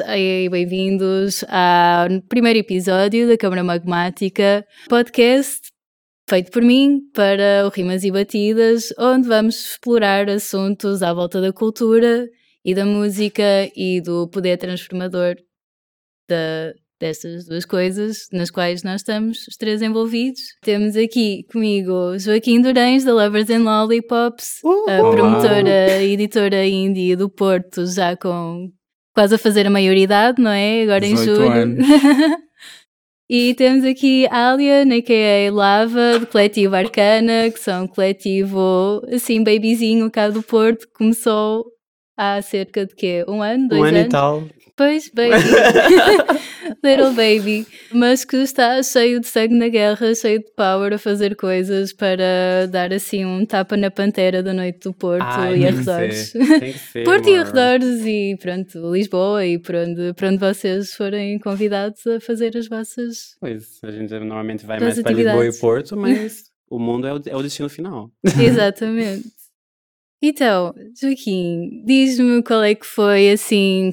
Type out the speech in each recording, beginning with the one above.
E bem-vindos ao primeiro episódio da Câmara Magmática, podcast feito por mim para o Rimas e Batidas, onde vamos explorar assuntos à volta da cultura e da música e do poder transformador dessas duas coisas nas quais nós estamos os três envolvidos. Temos aqui comigo Joaquim Durães, da Lovers and Lollipops, uh, a promotora e editora indie do Porto, já com quase a fazer a maioridade, não é? Agora em julho. e temos aqui Alia, a.k.a. Lava, do coletivo Arcana, que são um coletivo, assim, babyzinho cá do Porto, começou há cerca de quê? Um ano, dois um anos? Um ano e tal. Pois, baby. Little baby. Mas que está cheio de sangue na guerra, cheio de power a fazer coisas para dar assim um tapa na pantera da noite do Porto Ai, e arredores. Porto e arredores e pronto, Lisboa e por onde, por onde vocês forem convidados a fazer as vossas. Pois, a gente normalmente vai mais para Lisboa e Porto, mas o mundo é o, é o destino final. Exatamente. Então, Joaquim, diz-me qual é que foi assim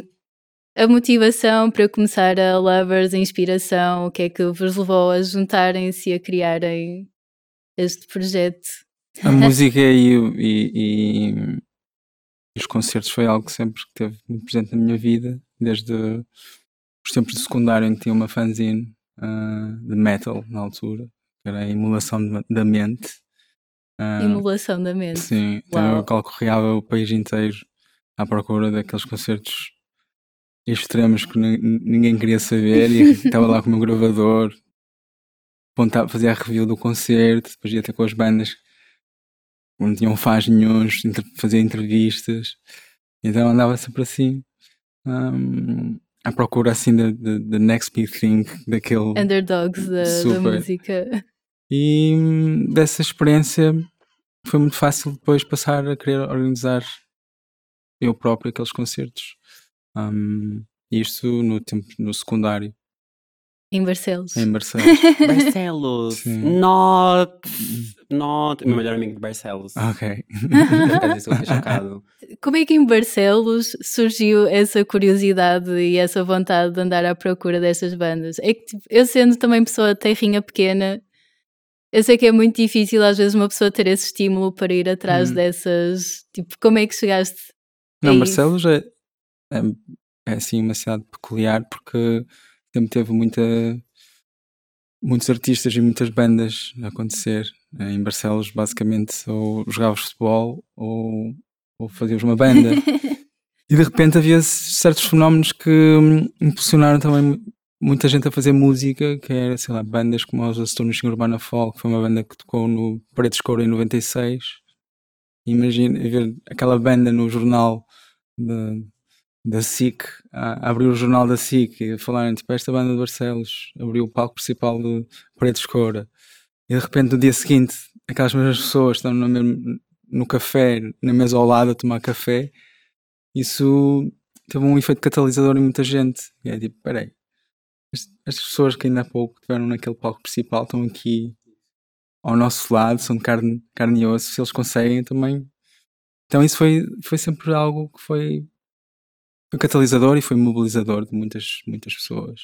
a motivação para começar a Lovers, a inspiração, o que é que vos levou a juntarem-se e a criarem este projeto? A música e, e, e, os concertos foi algo que sempre esteve muito presente na minha vida, desde os tempos de secundário em que tinha uma fanzine uh, de metal na altura, que era a emulação da mente. Uh, emulação da mente. Sim, então eu calcorreava o país inteiro à procura daqueles concertos extremos que ninguém queria saber e estava lá com o meu gravador, apontava, fazia a review do concerto, depois ia ter com as bandas não tinham faz nenhums, fazia entrevistas, então andava sempre assim um, à procura assim da next big thing, daquele underdogs da, da música. E hum, dessa experiência foi muito fácil depois passar a querer organizar eu próprio aqueles concertos. Um, isto no tempo no secundário. Em Barcelos. Em Barcelos. Barcelos. Not. Not. Meu melhor amigo de Barcelos. Ok. Como é que em Barcelos surgiu essa curiosidade e essa vontade de andar à procura destas bandas? É que tipo, eu sendo também pessoa terrinha pequena, eu sei que é muito difícil às vezes uma pessoa ter esse estímulo para ir atrás hum. dessas. Tipo, como é que chegaste? Não, Barcelos é, é, é assim uma cidade peculiar porque sempre teve muita, muitos artistas e muitas bandas a acontecer. Em Barcelos, basicamente, ou jogavas futebol ou, ou fazias uma banda. e de repente havia certos fenómenos que hum, impulsionaram também muita gente a fazer música, que era, sei lá, bandas como os Astonishing Urbana Folk, que foi uma banda que tocou no Paredes Couro em 96. Imagina ver aquela banda no jornal de, da SIC, a, abrir o jornal da SIC e falarem, tipo, esta banda de Barcelos abriu o palco principal de Paredes Coura. E de repente, no dia seguinte, aquelas mesmas pessoas estão no, mesmo, no café, na mesa ao lado, a tomar café. Isso teve um efeito catalisador em muita gente. E é tipo, peraí, estas pessoas que ainda há pouco estiveram naquele palco principal estão aqui ao nosso lado, são de carne, carne e osso, se eles conseguem também. Então isso foi, foi sempre algo que foi foi catalisador e foi mobilizador de muitas, muitas pessoas.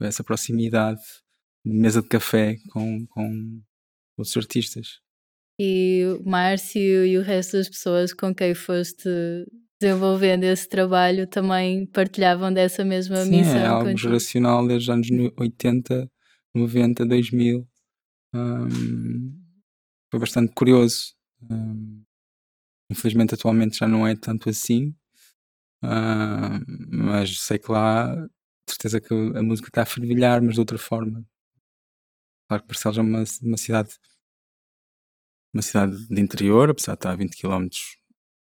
Essa proximidade de mesa de café com, com outros artistas. E o Márcio e o resto das pessoas com quem foste desenvolvendo esse trabalho também partilhavam dessa mesma Sim, missão. É algo geracional desde os anos 80, 90, 2000. Um, foi bastante curioso. Um, infelizmente, atualmente já não é tanto assim, Uh, mas sei que lá, de certeza que a música está a fervilhar, mas de outra forma. Claro que Barcelos é uma, uma cidade uma cidade de interior, apesar de estar a 20 km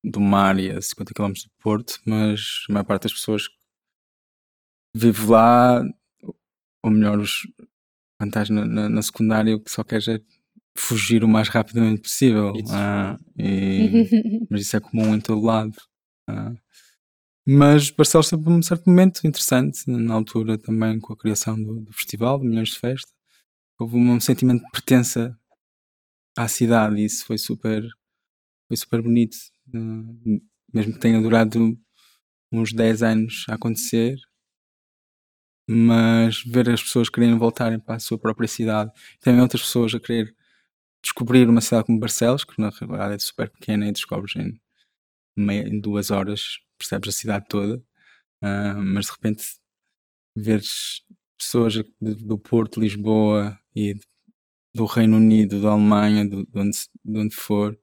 do mar e a 50 km do Porto, mas a maior parte das pessoas vive lá, ou melhor, os quando na, na, na secundária, o que só queres é fugir o mais rapidamente possível. Ah, e, mas isso é comum em todo lado. Ah, mas Barcelos teve um certo momento interessante, na altura também com a criação do, do festival, de Milhões de Festa. Houve um sentimento de pertença à cidade e isso foi super, foi super bonito. Uh, mesmo que tenha durado uns 10 anos a acontecer, mas ver as pessoas quererem voltarem para a sua própria cidade, também outras pessoas a querer descobrir uma cidade como Barcelos, que na realidade é super pequena e descobres em, meia, em duas horas, percebes a cidade toda, uh, mas de repente veres pessoas de, do Porto, Lisboa e do Reino Unido, da Alemanha, de, de, onde, de onde for,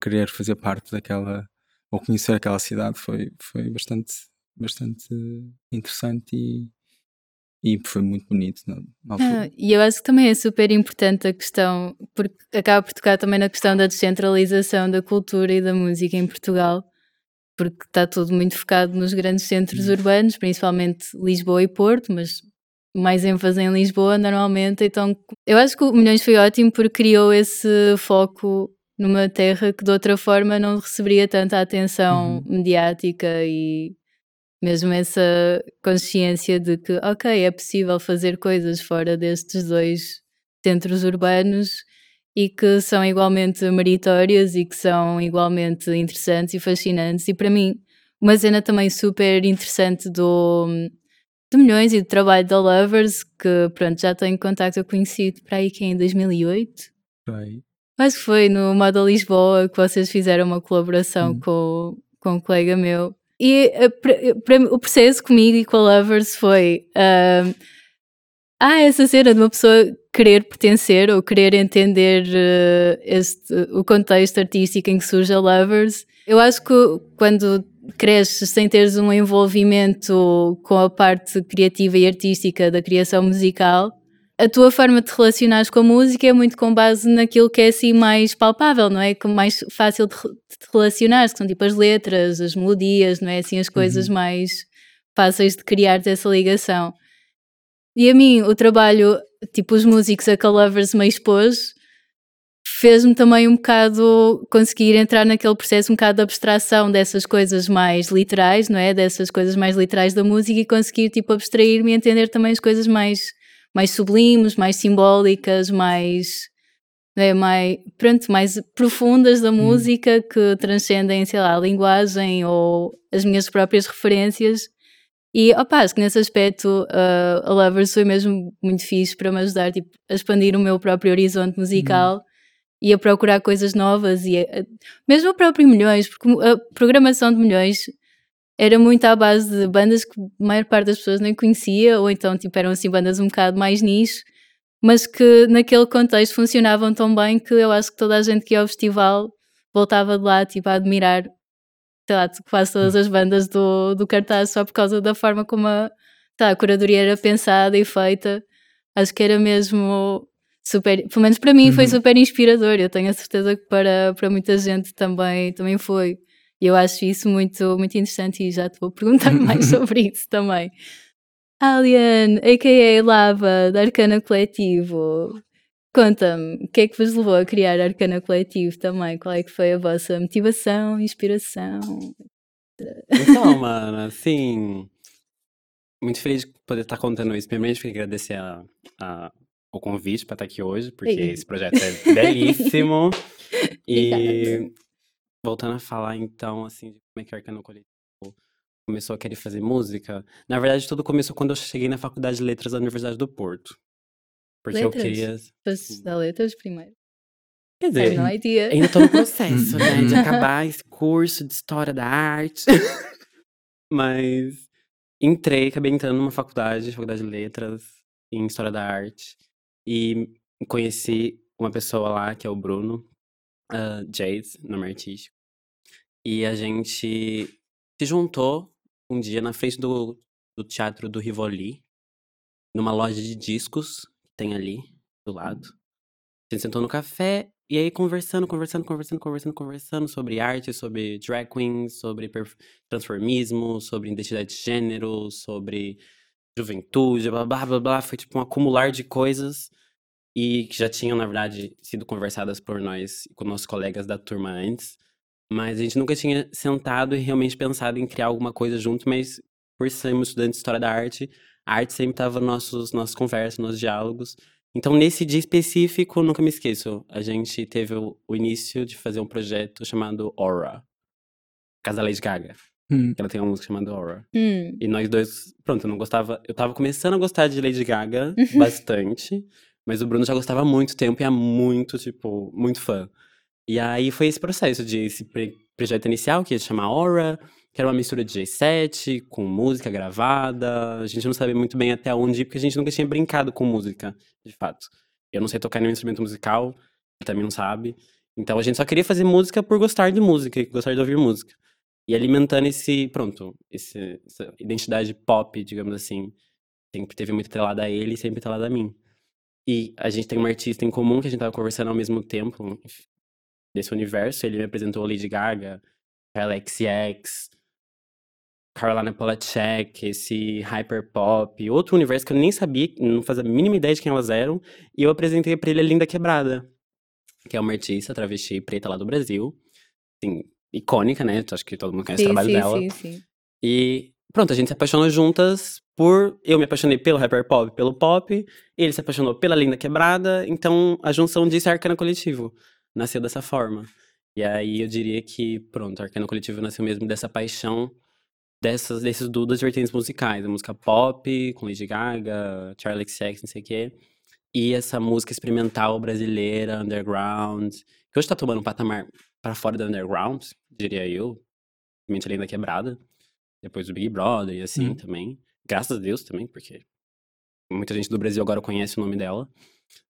querer fazer parte daquela ou conhecer aquela cidade foi, foi bastante, bastante interessante e, e foi muito bonito na, na altura. Ah, e eu acho que também é super importante a questão, porque acaba por tocar também na questão da descentralização da cultura e da música em Portugal, porque está tudo muito focado nos grandes centros hum. urbanos, principalmente Lisboa e Porto, mas mais ênfase em Lisboa normalmente. Então, eu acho que o Milhões foi ótimo porque criou esse foco numa terra que de outra forma não receberia tanta atenção uhum. mediática e mesmo essa consciência de que, ok, é possível fazer coisas fora destes dois centros urbanos e que são igualmente meritórias e que são igualmente interessantes e fascinantes. E para mim, uma cena também super interessante do de Milhões e do trabalho da Lovers, que pronto, já tenho contacto conhecido para aí que é em 2008. Right. Acho que foi no Moda Lisboa que vocês fizeram uma colaboração hum. com, com um colega meu e uh, o processo comigo e com a Lovers foi. Uh, ah, essa cena de uma pessoa querer pertencer ou querer entender uh, este, o contexto artístico em que surge a Lovers. Eu acho que quando cresces sem teres um envolvimento com a parte criativa e artística da criação musical, a tua forma de relacionar com a música é muito com base naquilo que é assim mais palpável, não é? Como mais fácil de, de relacionar, que são tipo as letras, as melodias, não é? Assim, as coisas uhum. mais fáceis de criar essa ligação. E a mim, o trabalho, tipo, os músicos a Lovers me expôs, fez-me também um bocado conseguir entrar naquele processo um bocado de abstração dessas coisas mais literais, não é? Dessas coisas mais literais da música e conseguir, tipo, abstrair-me e entender também as coisas mais mais sublimes, mais simbólicas, mais, é, mais, pronto, mais profundas da hum. música que transcendem, sei lá, a linguagem ou as minhas próprias referências. E opa, acho que nesse aspecto uh, a Lovers foi mesmo muito fixe para me ajudar tipo, a expandir o meu próprio horizonte musical hum. e a procurar coisas novas e a, mesmo o próprio Milhões, porque a programação de Milhões era muito à base de bandas que a maior parte das pessoas nem conhecia, ou então tipo, eram assim bandas um bocado mais nicho, mas que naquele contexto funcionavam tão bem que eu acho que toda a gente que ia ao festival voltava de lá tipo, a admirar sei lá, quase todas as bandas do, do cartaz só por causa da forma como a, lá, a curadoria era pensada e feita. Acho que era mesmo super, pelo menos para mim foi uhum. super inspirador. Eu tenho a certeza que para, para muita gente também, também foi. E eu acho isso muito, muito interessante e já te vou perguntar mais sobre isso também. Alien, a.k.a. Lava, da Arcana Coletivo. Conta-me, o que é que vos levou a criar Arcana Coletivo também? Qual é que foi a vossa motivação, inspiração? Então, mano, assim... Muito feliz de poder estar contando isso. Primeiramente, queria agradecer a, a, o convite para estar aqui hoje, porque Ei. esse projeto é belíssimo. e Voltando a falar, então, assim, de como é que o Arcano Coletivo começou a querer fazer música. Na verdade, tudo começou quando eu cheguei na Faculdade de Letras da Universidade do Porto. Porque letras? eu queria. Estudar letras primeiro? Quer dizer, não ainda estou no processo, né? De acabar esse curso de História da Arte. Mas entrei, acabei entrando numa faculdade, Faculdade de Letras, em História da Arte. E conheci uma pessoa lá, que é o Bruno, uh, Jade, nome artístico. E a gente se juntou um dia na frente do, do Teatro do Rivoli, numa loja de discos tem ali do lado. A gente sentou no café e aí conversando, conversando, conversando, conversando, conversando sobre arte, sobre drag queens, sobre transformismo, sobre identidade de gênero, sobre juventude, blá blá blá blá. Foi tipo um acumular de coisas e que já tinham, na verdade, sido conversadas por nós e com nossos colegas da turma antes. Mas a gente nunca tinha sentado e realmente pensado em criar alguma coisa junto, mas por sermos estudantes de História da Arte, a arte sempre estava nos nossos, nossas conversas, nos diálogos. Então, nesse dia específico, nunca me esqueço, a gente teve o, o início de fazer um projeto chamado Aura, Casa Lady Gaga. Hum. Que ela tem uma música chamada Aura. Hum. E nós dois, pronto, eu não gostava. Eu tava começando a gostar de Lady Gaga bastante. Mas o Bruno já gostava há muito tempo e é muito, tipo, muito fã. E aí foi esse processo de esse pre- projeto inicial, que ia se chamar Aura, que era uma mistura de J7 com música gravada. A gente não sabia muito bem até onde ir, porque a gente nunca tinha brincado com música, de fato. Eu não sei tocar nenhum instrumento musical, ele também não sabe. Então a gente só queria fazer música por gostar de música, gostar de ouvir música. E alimentando esse, pronto, esse, essa identidade pop, digamos assim. Sempre teve muito atrelada a ele e sempre atrelada a mim. E a gente tem uma artista em comum que a gente tava conversando ao mesmo tempo desse universo. Ele me apresentou Lady Gaga, Carla XX, Carolina Polachek, esse hyperpop, outro universo que eu nem sabia, não fazia a mínima ideia de quem elas eram. E eu apresentei pra ele a Linda Quebrada, que é uma artista travesti preta lá do Brasil. Assim, icônica, né? Acho que todo mundo conhece o Sim, trabalho sim, dela. sim, sim. E pronto, a gente se apaixonou juntas por. Eu me apaixonei pelo rapper pop, pelo pop. Ele se apaixonou pela Linda Quebrada. Então a junção disso é Arcana Coletivo. Nasceu dessa forma. E aí eu diria que, pronto, Arcana Coletivo nasceu mesmo dessa paixão dessas, desses duas vertentes musicais. A música pop, com Lady Gaga, Charlie XX, não sei o quê. E essa música experimental brasileira, underground, que hoje tá tomando um patamar para fora do underground, diria eu. Mente além da quebrada depois do Big Brother e assim Hum. também. Graças a Deus também, porque muita gente do Brasil agora conhece o nome dela.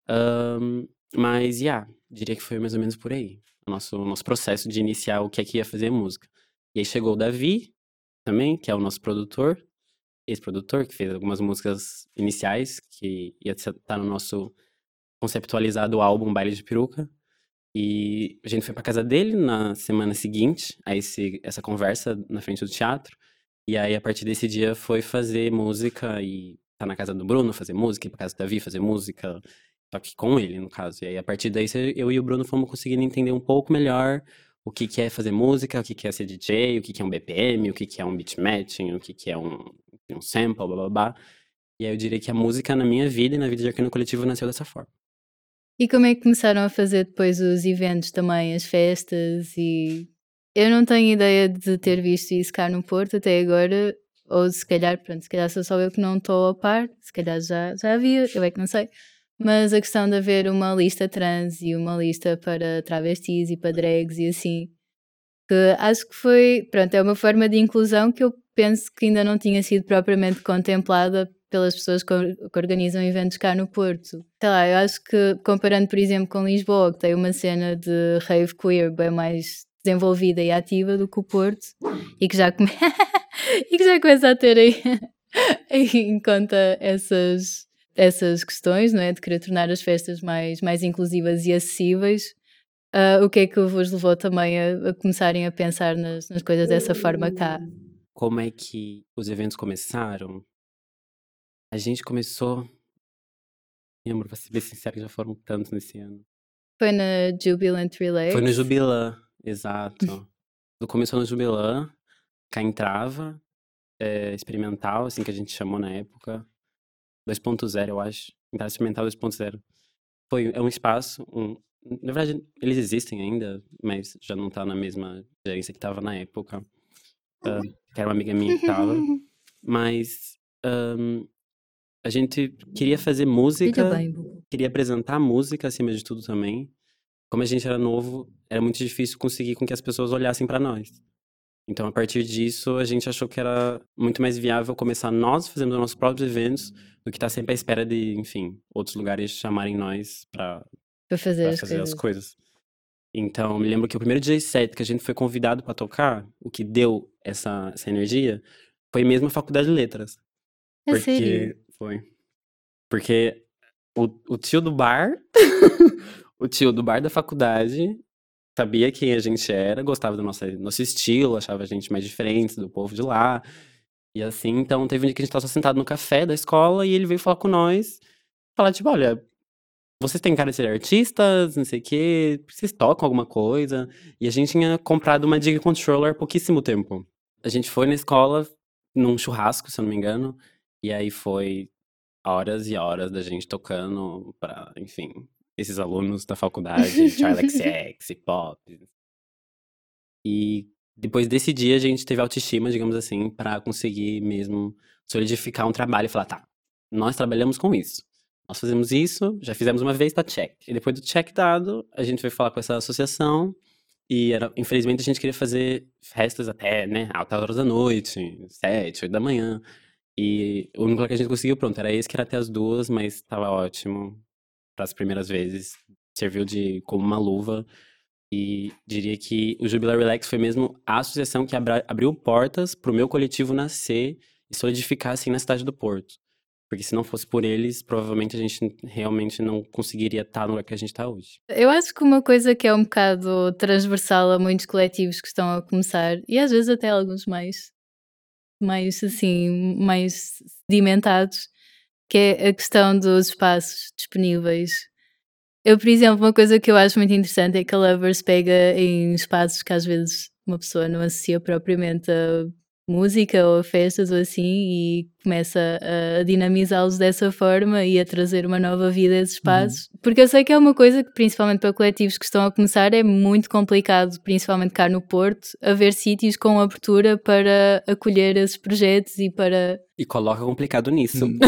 Ahn, mas, yeah, diria que foi mais ou menos por aí. O nosso, nosso processo de iniciar o que é que ia fazer música. E aí chegou o Davi também, que é o nosso produtor, ex-produtor, que fez algumas músicas iniciais, que ia estar no nosso conceptualizado álbum Baile de Peruca. E a gente foi pra casa dele na semana seguinte, a esse, essa conversa na frente do teatro. E aí, a partir desse dia, foi fazer música e tá na casa do Bruno fazer música, ir pra casa do Davi fazer música, só que com ele, no caso. E aí, a partir daí, eu e o Bruno fomos conseguindo entender um pouco melhor o que que é fazer música, o que que é ser DJ, o que que é um BPM, o que que é um beat matching, o que que é um, um sample, blá blá blá. E aí, eu diria que a música na minha vida e na vida de Arcano Coletivo nasceu dessa forma. E como é que começaram a fazer depois os eventos também, as festas e... Eu não tenho ideia de ter visto isso cá no Porto até agora, ou se calhar, pronto, se calhar sou só eu que não estou a par, se calhar já, já havia, eu é que não sei. Mas a questão de haver uma lista trans e uma lista para travestis e para drags e assim, que acho que foi, pronto, é uma forma de inclusão que eu penso que ainda não tinha sido propriamente contemplada pelas pessoas que, or- que organizam eventos cá no Porto. Sei lá, eu acho que comparando, por exemplo, com Lisboa, que tem uma cena de rave queer bem mais desenvolvida e ativa do que o Porto, e que já, come... e que já começa a ter aí em conta essas, essas questões, não é? De querer tornar as festas mais, mais inclusivas e acessíveis. Ah, o que é que vos levou também a, a começarem a pensar nas, nas coisas dessa forma cá? Como é que os eventos começaram? A gente começou. Lembro, pra ser bem sincero, já foram tantos nesse ano. Foi na Jubilant Relay? Foi no Jubilã, exato. Começou no Jubilã, cá entrava, é, experimental, assim que a gente chamou na época. 2.0, eu acho. Entrada experimental 2.0. Foi, é um espaço, um, na verdade, eles existem ainda, mas já não tá na mesma gerência que tava na época. Ah, que era uma amiga minha que tava. Mas ahn, a gente queria fazer música queria apresentar música acima de tudo também. Como a gente era novo, era muito difícil conseguir com que as pessoas olhassem pra nós. Então, a partir disso, a gente achou que era muito mais viável começar nós fazendo nossos próprios eventos do que estar sempre à espera de, enfim, outros lugares chamarem nós Para fazer, pra as, fazer coisas. as coisas. Então, me lembro que o primeiro DJ set que a gente foi convidado pra tocar, o que deu essa, essa energia, foi mesmo a Faculdade de Letras. É Porque sério? foi. Porque o, o tio do bar, o tio do bar da faculdade, sabia quem a gente era, gostava do nosso, nosso estilo, achava a gente mais diferente do povo de lá. E assim, então teve um dia que a gente tava sentado no café da escola e ele veio falar com nós, falar tipo, olha, vocês têm cara de ser artistas, não sei o quê, vocês tocam alguma coisa. E a gente tinha comprado uma Dig Controller há pouquíssimo tempo. A gente foi na escola, num churrasco, se eu não me engano, e aí foi horas e horas da gente tocando pra, enfim, esses alunos da faculdade, Charlie XX, pop. E depois desse dia a gente teve autoestima, digamos assim, para conseguir mesmo solidificar um trabalho e falar, tá, nós trabalhamos com isso. Nós fazemos isso, já fizemos uma vez, tá check. E depois do check dado, a gente foi falar com essa associação e era, infelizmente a gente queria fazer festas até, né, altas horas da noite, sete, oito da manhã. E o único que a gente conseguiu, pronto, era esse que era até as duas, mas tava ótimo as primeiras vezes. Serviu de como uma luva. E diria que o Jubilar Relax foi mesmo a associação que abra, abriu portas para o meu coletivo nascer e solidificar assim na cidade do Porto. Porque se não fosse por eles, provavelmente a gente realmente não conseguiria estar no lugar que a gente está hoje. Eu acho que uma coisa que é um bocado transversal a muitos coletivos que estão a começar, e às vezes até alguns mais, mais assim, mais sedimentados, que é a questão dos espaços disponíveis. Eu, por exemplo, uma coisa que eu acho muito interessante é que a Lovers pega em espaços que às vezes uma pessoa não associa propriamente a música ou a festas ou assim e começa a dinamizá-los dessa forma e a trazer uma nova vida a esses uhum. espaços. Uhum. Porque eu sei que é uma coisa que, principalmente para coletivos que estão a começar, é muito complicado, principalmente cá no Porto, haver sítios com abertura para acolher esses projetos e para. E coloca complicado nisso. Hum.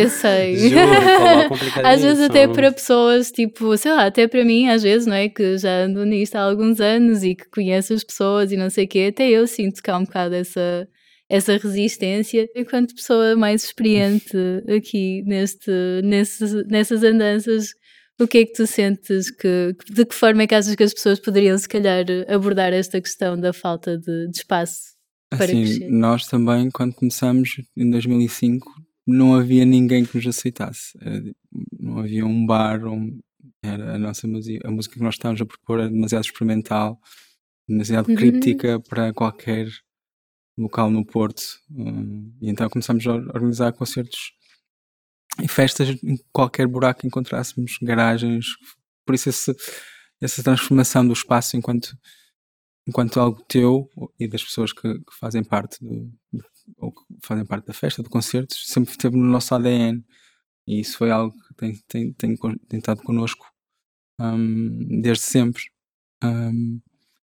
Eu sei. Juro, complicado às vezes até para pessoas, tipo, sei lá, até para mim, às vezes, não é? Que já ando nisto há alguns anos e que conheço as pessoas e não sei o quê, até eu sinto que há um bocado essa essa resistência enquanto pessoa mais experiente aqui neste, nesse, nessas andanças. O que é que tu sentes que, de que forma é que achas que as pessoas poderiam se calhar abordar esta questão da falta de, de espaço para assim, crescer? Nós também, quando começamos em 2005, não havia ninguém que nos aceitasse. Não havia um bar, um, era a nossa música, a música que nós estávamos a propor era demasiado experimental, demasiado uhum. críptica para qualquer local no Porto. Um, e então começámos a organizar concertos e festas em qualquer buraco que encontrássemos, garagens. Por isso, esse, essa transformação do espaço enquanto, enquanto algo teu e das pessoas que, que fazem parte do, ou que fazem parte da festa, do concerto, sempre esteve no nosso ADN. E isso foi algo que tem, tem, tem, tem estado connosco um, desde sempre. Um,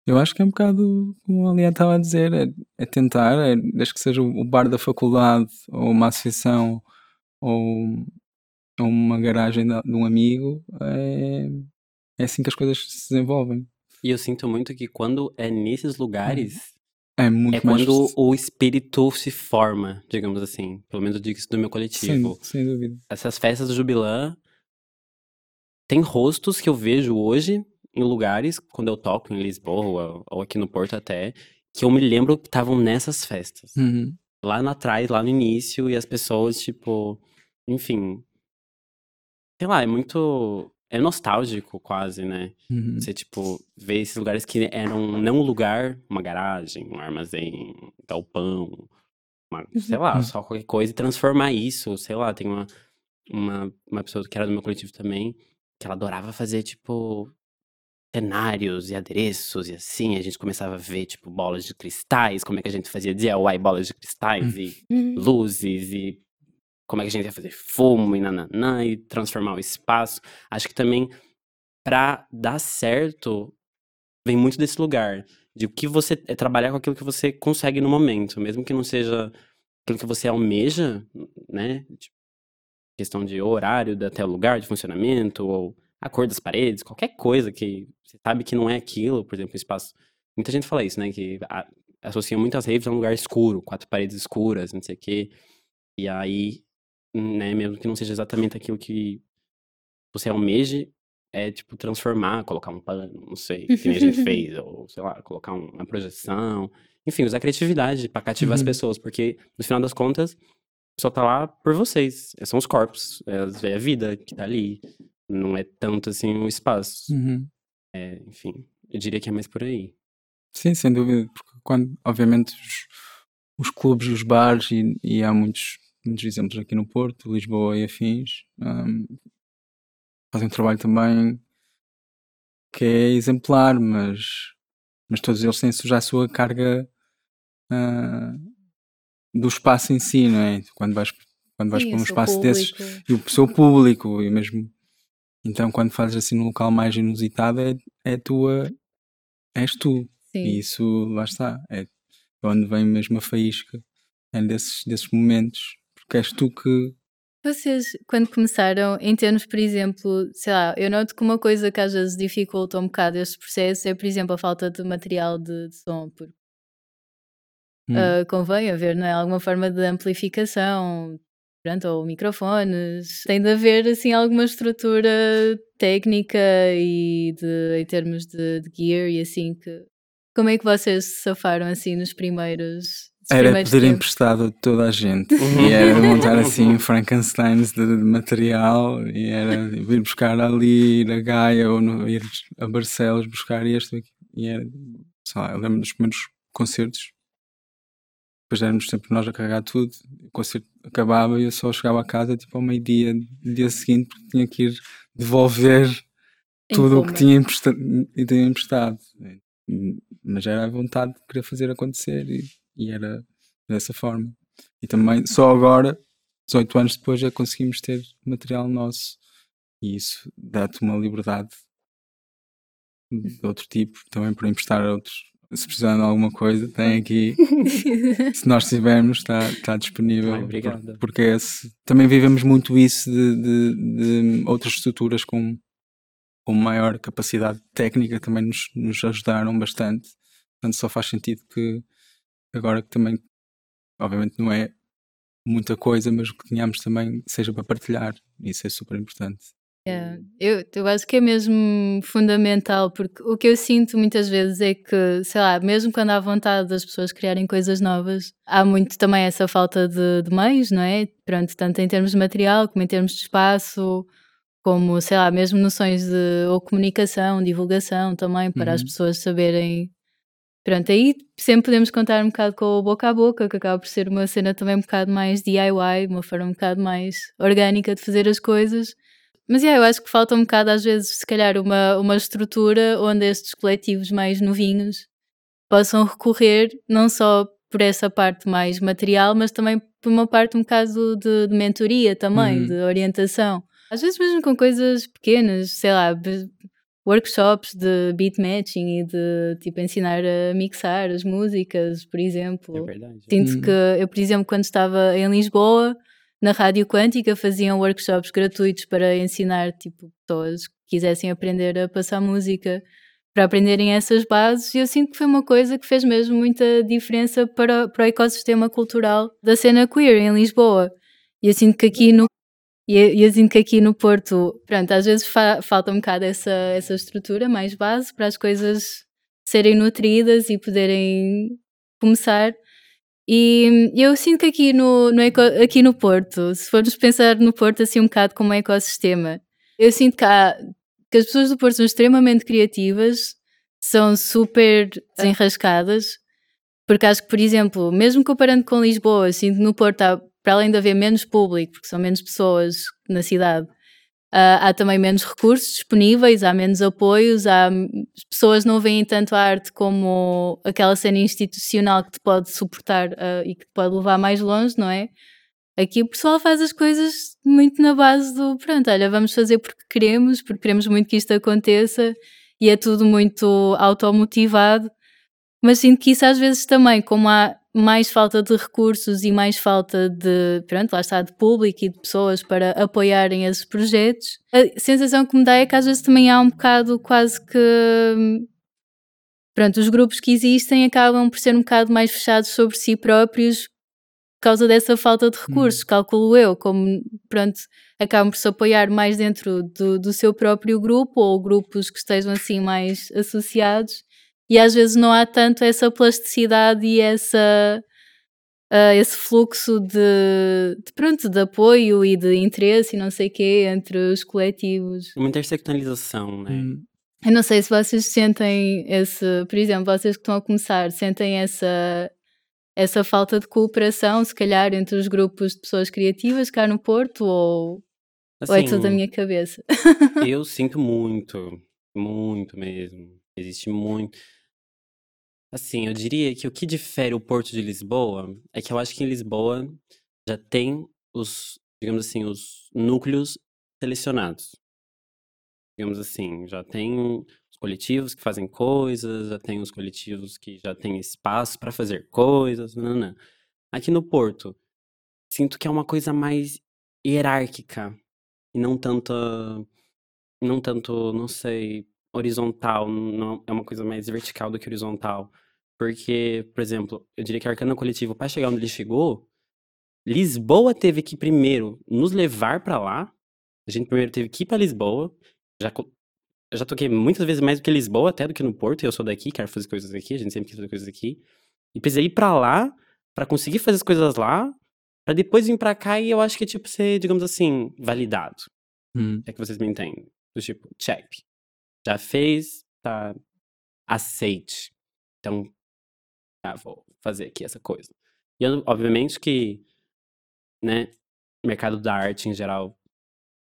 eu acho que é um bocado como a Aliane estava a dizer, é, é tentar, é, desde que seja o bar da faculdade, ou uma associação, ou, ou uma garagem de, de um amigo, é, é assim que as coisas se desenvolvem. E eu sinto muito que quando é nesses lugares, é, muito é quando o espírito se forma, digamos assim. Pelo menos eu digo isso do meu coletivo. Sem, sem dúvida. Essas festas do Jubilã tem rostos que eu vejo hoje em lugares, quando eu toco em Lisboa ou aqui no Porto até, que eu me lembro que estavam nessas festas. Uhum. Lá atrás, lá no início, e as pessoas, tipo, enfim. Sei lá, é muito. É nostálgico quase, né? Uhum. Você, tipo, vê esses lugares que eram não um lugar, uma garagem, um armazém, um galpão, uma, sei lá, uhum. só qualquer coisa, e transformar isso, sei lá, tem uma, uma, uma pessoa que era do meu coletivo também, que ela adorava fazer, tipo, cenários e adereços e assim, a gente começava a ver, tipo, bolas de cristais, como é que a gente fazia DIY bolas de cristais hum. e uhum. luzes e como é que a gente ia fazer fumo e nananã e transformar o espaço. Acho que também, pra dar certo, vem muito desse lugar, de o que você é trabalhar com aquilo que você consegue no momento, mesmo que não seja aquilo que você almeja, né? Tipo, questão de horário até o lugar de funcionamento ou a cor das paredes, qualquer coisa que você sabe que não é aquilo, por exemplo, o espaço. Muita gente fala isso, né? Que associa muitas raves a um lugar escuro, quatro paredes escuras, não sei o quê. E aí, né, mesmo que não seja exatamente aquilo que você almeje, é tipo transformar, colocar um pano, não sei, que a gente fez, ou sei lá, colocar uma projeção. Enfim, usar criatividade para cativar uhum. as pessoas, porque no final das contas, só tá lá por vocês. São os corpos, é a vida que tá ali não é tanto assim o espaço. Uhum. É, enfim, eu diria que é mais por aí. Sim, sem dúvida, porque quando, obviamente, os, os clubes e os bares, e, e, há muitos, muitos exemplos aqui no Porto, Lisboa e afins, um, fazem um trabalho também que é exemplar, mas, mas todos eles têm já a sua carga uh, do espaço em si, não é? Quando vais, quando vais Sim, para um espaço público. desses e o seu público, e mesmo então, quando fazes assim num local mais inusitado, é, é tua. És tu. E Sim. isso, lá está, é onde vem mesmo a faísca, é desses, desses momentos, porque és tu que. Vocês, quando começaram, em termos, por exemplo, sei lá, eu noto que uma coisa que às vezes dificulta um bocado este processo é, por exemplo, a falta de material de, de som, porque Hum, ah, convém haver, não é? Alguma forma de amplificação, pronto, ou microfones. Tem de haver, assim, alguma estrutura técnica e de, em termos de, de gear e assim que... Como é que vocês se safaram, assim, nos primeiros... Era pedir tempos? emprestado a toda a gente. E era montar assim Frankensteins de, de material e era ir buscar ali, ir a Gaia ou no- ir a Barcelos buscar este. E era, sei lá, eu lembro dos primeiros concertos. Depois éramos sempre nós a carregar tudo. O concerto acabava e eu só chegava a casa tipo ao meio-dia, no dia seguinte, porque tinha que ir devolver Em tudo o que tinha empresta- e tinha emprestado. Mas era a vontade de querer fazer acontecer e, e era dessa forma. E também, só agora, 18 anos depois, é que conseguimos ter material nosso. E isso dá-te uma liberdade de outro tipo, também para emprestar a outros. Se precisar de alguma coisa, tem aqui. Se nós tivermos, está, está disponível. Ai, por- obrigada. porque esse- também vivemos muito isso de, de- de outras estruturas com, com maior capacidade técnica também nos, nos ajudaram bastante. Portanto, só faz sentido que agora que também, obviamente, não é muita coisa, mas o que tínhamos também seja para partilhar. Isso é super importante. É, eu, eu acho que é mesmo fundamental, porque o que eu sinto muitas vezes é que, sei lá, mesmo quando há vontade das pessoas criarem coisas novas, há muito também essa falta de, de meios, não é? Pronto, tanto em termos de material como em termos de espaço, como, sei lá, mesmo noções de ou comunicação, divulgação também, para as Uhum. pessoas saberem. Pronto, aí sempre podemos contar um bocado com o boca a boca, que acaba por ser uma cena também um bocado mais DIY, uma forma um bocado mais orgânica de fazer as coisas. Mas yeah, eu acho que falta um bocado, às vezes, se calhar, uma, uma estrutura onde estes coletivos mais novinhos possam recorrer não só por essa parte mais material, mas também por uma parte um bocado de, de mentoria também, Uhum. de orientação. Às vezes mesmo com coisas pequenas, sei lá, workshops de beat matching e de tipo ensinar a mixar as músicas, por exemplo. É verdade. Sinto Hum. que eu, por exemplo, quando estava em Lisboa, na Rádio Quântica, faziam workshops gratuitos para ensinar tipo, pessoas que quisessem aprender a passar música, para aprenderem essas bases. E eu sinto que foi uma coisa que fez mesmo muita diferença para, para o ecossistema cultural da cena queer em Lisboa. E eu sinto que aqui no e eu, sinto que aqui no Porto, pronto, às vezes fa- falta um bocado essa, essa estrutura mais base para as coisas serem nutridas e poderem começar. E eu sinto que aqui no, no eco- aqui no Porto, se formos pensar no Porto assim um bocado como um ecossistema, eu sinto que, há, que as pessoas do Porto são extremamente criativas, são super desenrascadas, porque acho que, por exemplo, mesmo comparando com Lisboa, sinto que no Porto há, para além de haver menos público, porque são menos pessoas na cidade, ah, há também menos recursos disponíveis, há menos apoios, há, as pessoas não veem tanto a arte como aquela cena institucional que te pode suportar ah, e que te pode levar mais longe, não é? Aqui o pessoal faz as coisas muito na base do pronto, olha, vamos fazer porque queremos, porque queremos muito que isto aconteça e é tudo muito automotivado. Mas sinto que isso às vezes também, como há mais falta de recursos e mais falta de, pronto, lá está, de público e de pessoas para apoiarem esses projetos, a sensação que me dá é que às vezes também há um bocado quase que. Pronto, os grupos que existem acabam por ser um bocado mais fechados sobre si próprios por causa dessa falta de recursos, calculo eu, como, pronto, acabam por se apoiar mais dentro do, do seu próprio grupo ou grupos que estejam assim mais associados e às vezes não há tanto essa plasticidade e essa ah, esse fluxo de, de, pronto de apoio e de interesse e não sei quê entre os coletivos Uma interseccionalização, né? Hum, eu não sei se vocês sentem esse por exemplo vocês que estão a começar sentem essa essa falta de cooperação se calhar entre os grupos de pessoas criativas cá no Porto ou, ou é tudo da Assim, minha cabeça eu sinto muito, muito mesmo. Existe muito. Assim, eu diria que o que difere o Porto de Lisboa é que eu acho que em Lisboa já tem os, digamos assim, os núcleos selecionados. Digamos assim, já tem os coletivos que fazem coisas, já tem os coletivos que já têm espaço para fazer coisas. Não, não. Aqui no Porto, sinto que é uma coisa mais hierárquica e não tanto, não tanto, não sei, horizontal, não é uma coisa mais vertical do que horizontal. Porque, por exemplo, eu diria que a Arcana Coletivo, para chegar onde ele chegou, Lisboa teve que primeiro nos levar para lá. A gente primeiro teve que ir para Lisboa. Já, eu já toquei muitas vezes mais do que Lisboa, até do que no Porto. E eu sou daqui, quero fazer coisas aqui. A gente sempre quer fazer coisas aqui. E precisei ir para lá para conseguir fazer as coisas lá, para depois vir para cá e eu acho que é tipo ser, digamos assim, validado. Hum. É que vocês me entendem. Do tipo, check. Já fez, tá aceite. Então, ah, vou fazer aqui essa coisa. E obviamente que né, mercado da arte em geral,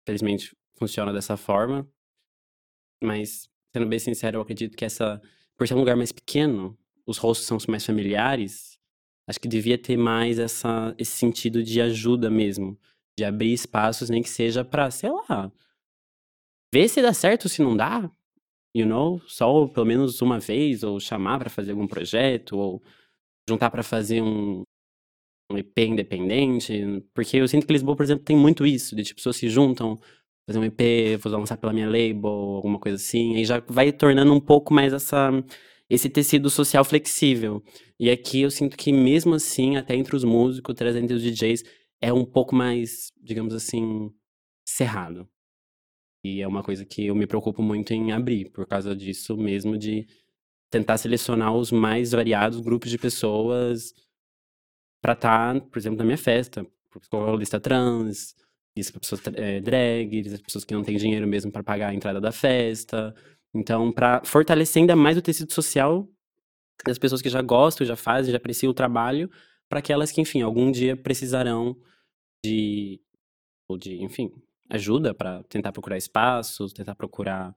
felizmente, funciona dessa forma. Mas, sendo bem sincero, eu acredito que essa, por ser um lugar mais pequeno, os rostos são mais familiares, acho que devia ter mais essa, esse sentido de ajuda mesmo, de abrir espaços, nem que seja para, sei lá, ver se dá certo, se não dá, you know, só pelo menos uma vez, ou chamar para fazer algum projeto, ou juntar para fazer um, um EP independente, porque eu sinto que Lisboa, por exemplo, tem muito isso, de tipo, pessoas se juntam, fazer um EP, vou lançar pela minha label, alguma coisa assim, aí já vai tornando um pouco mais essa esse tecido social flexível. E aqui eu sinto que mesmo assim, até entre os músicos, trazendo os DJs, é um pouco mais, digamos assim, cerrado. E é uma coisa que eu me preocupo muito em abrir, por causa disso mesmo, de tentar selecionar os mais variados grupos de pessoas para estar, tá, por exemplo, na minha festa. Lista trans, isso para pessoas é, drag, isso pessoas que não têm dinheiro mesmo para pagar a entrada da festa. Então, para fortalecer ainda mais o tecido social das pessoas que já gostam, já fazem, já apreciam o trabalho, para aquelas que, enfim, algum dia precisarão de, ou de, enfim, ajuda para tentar procurar espaços, tentar procurar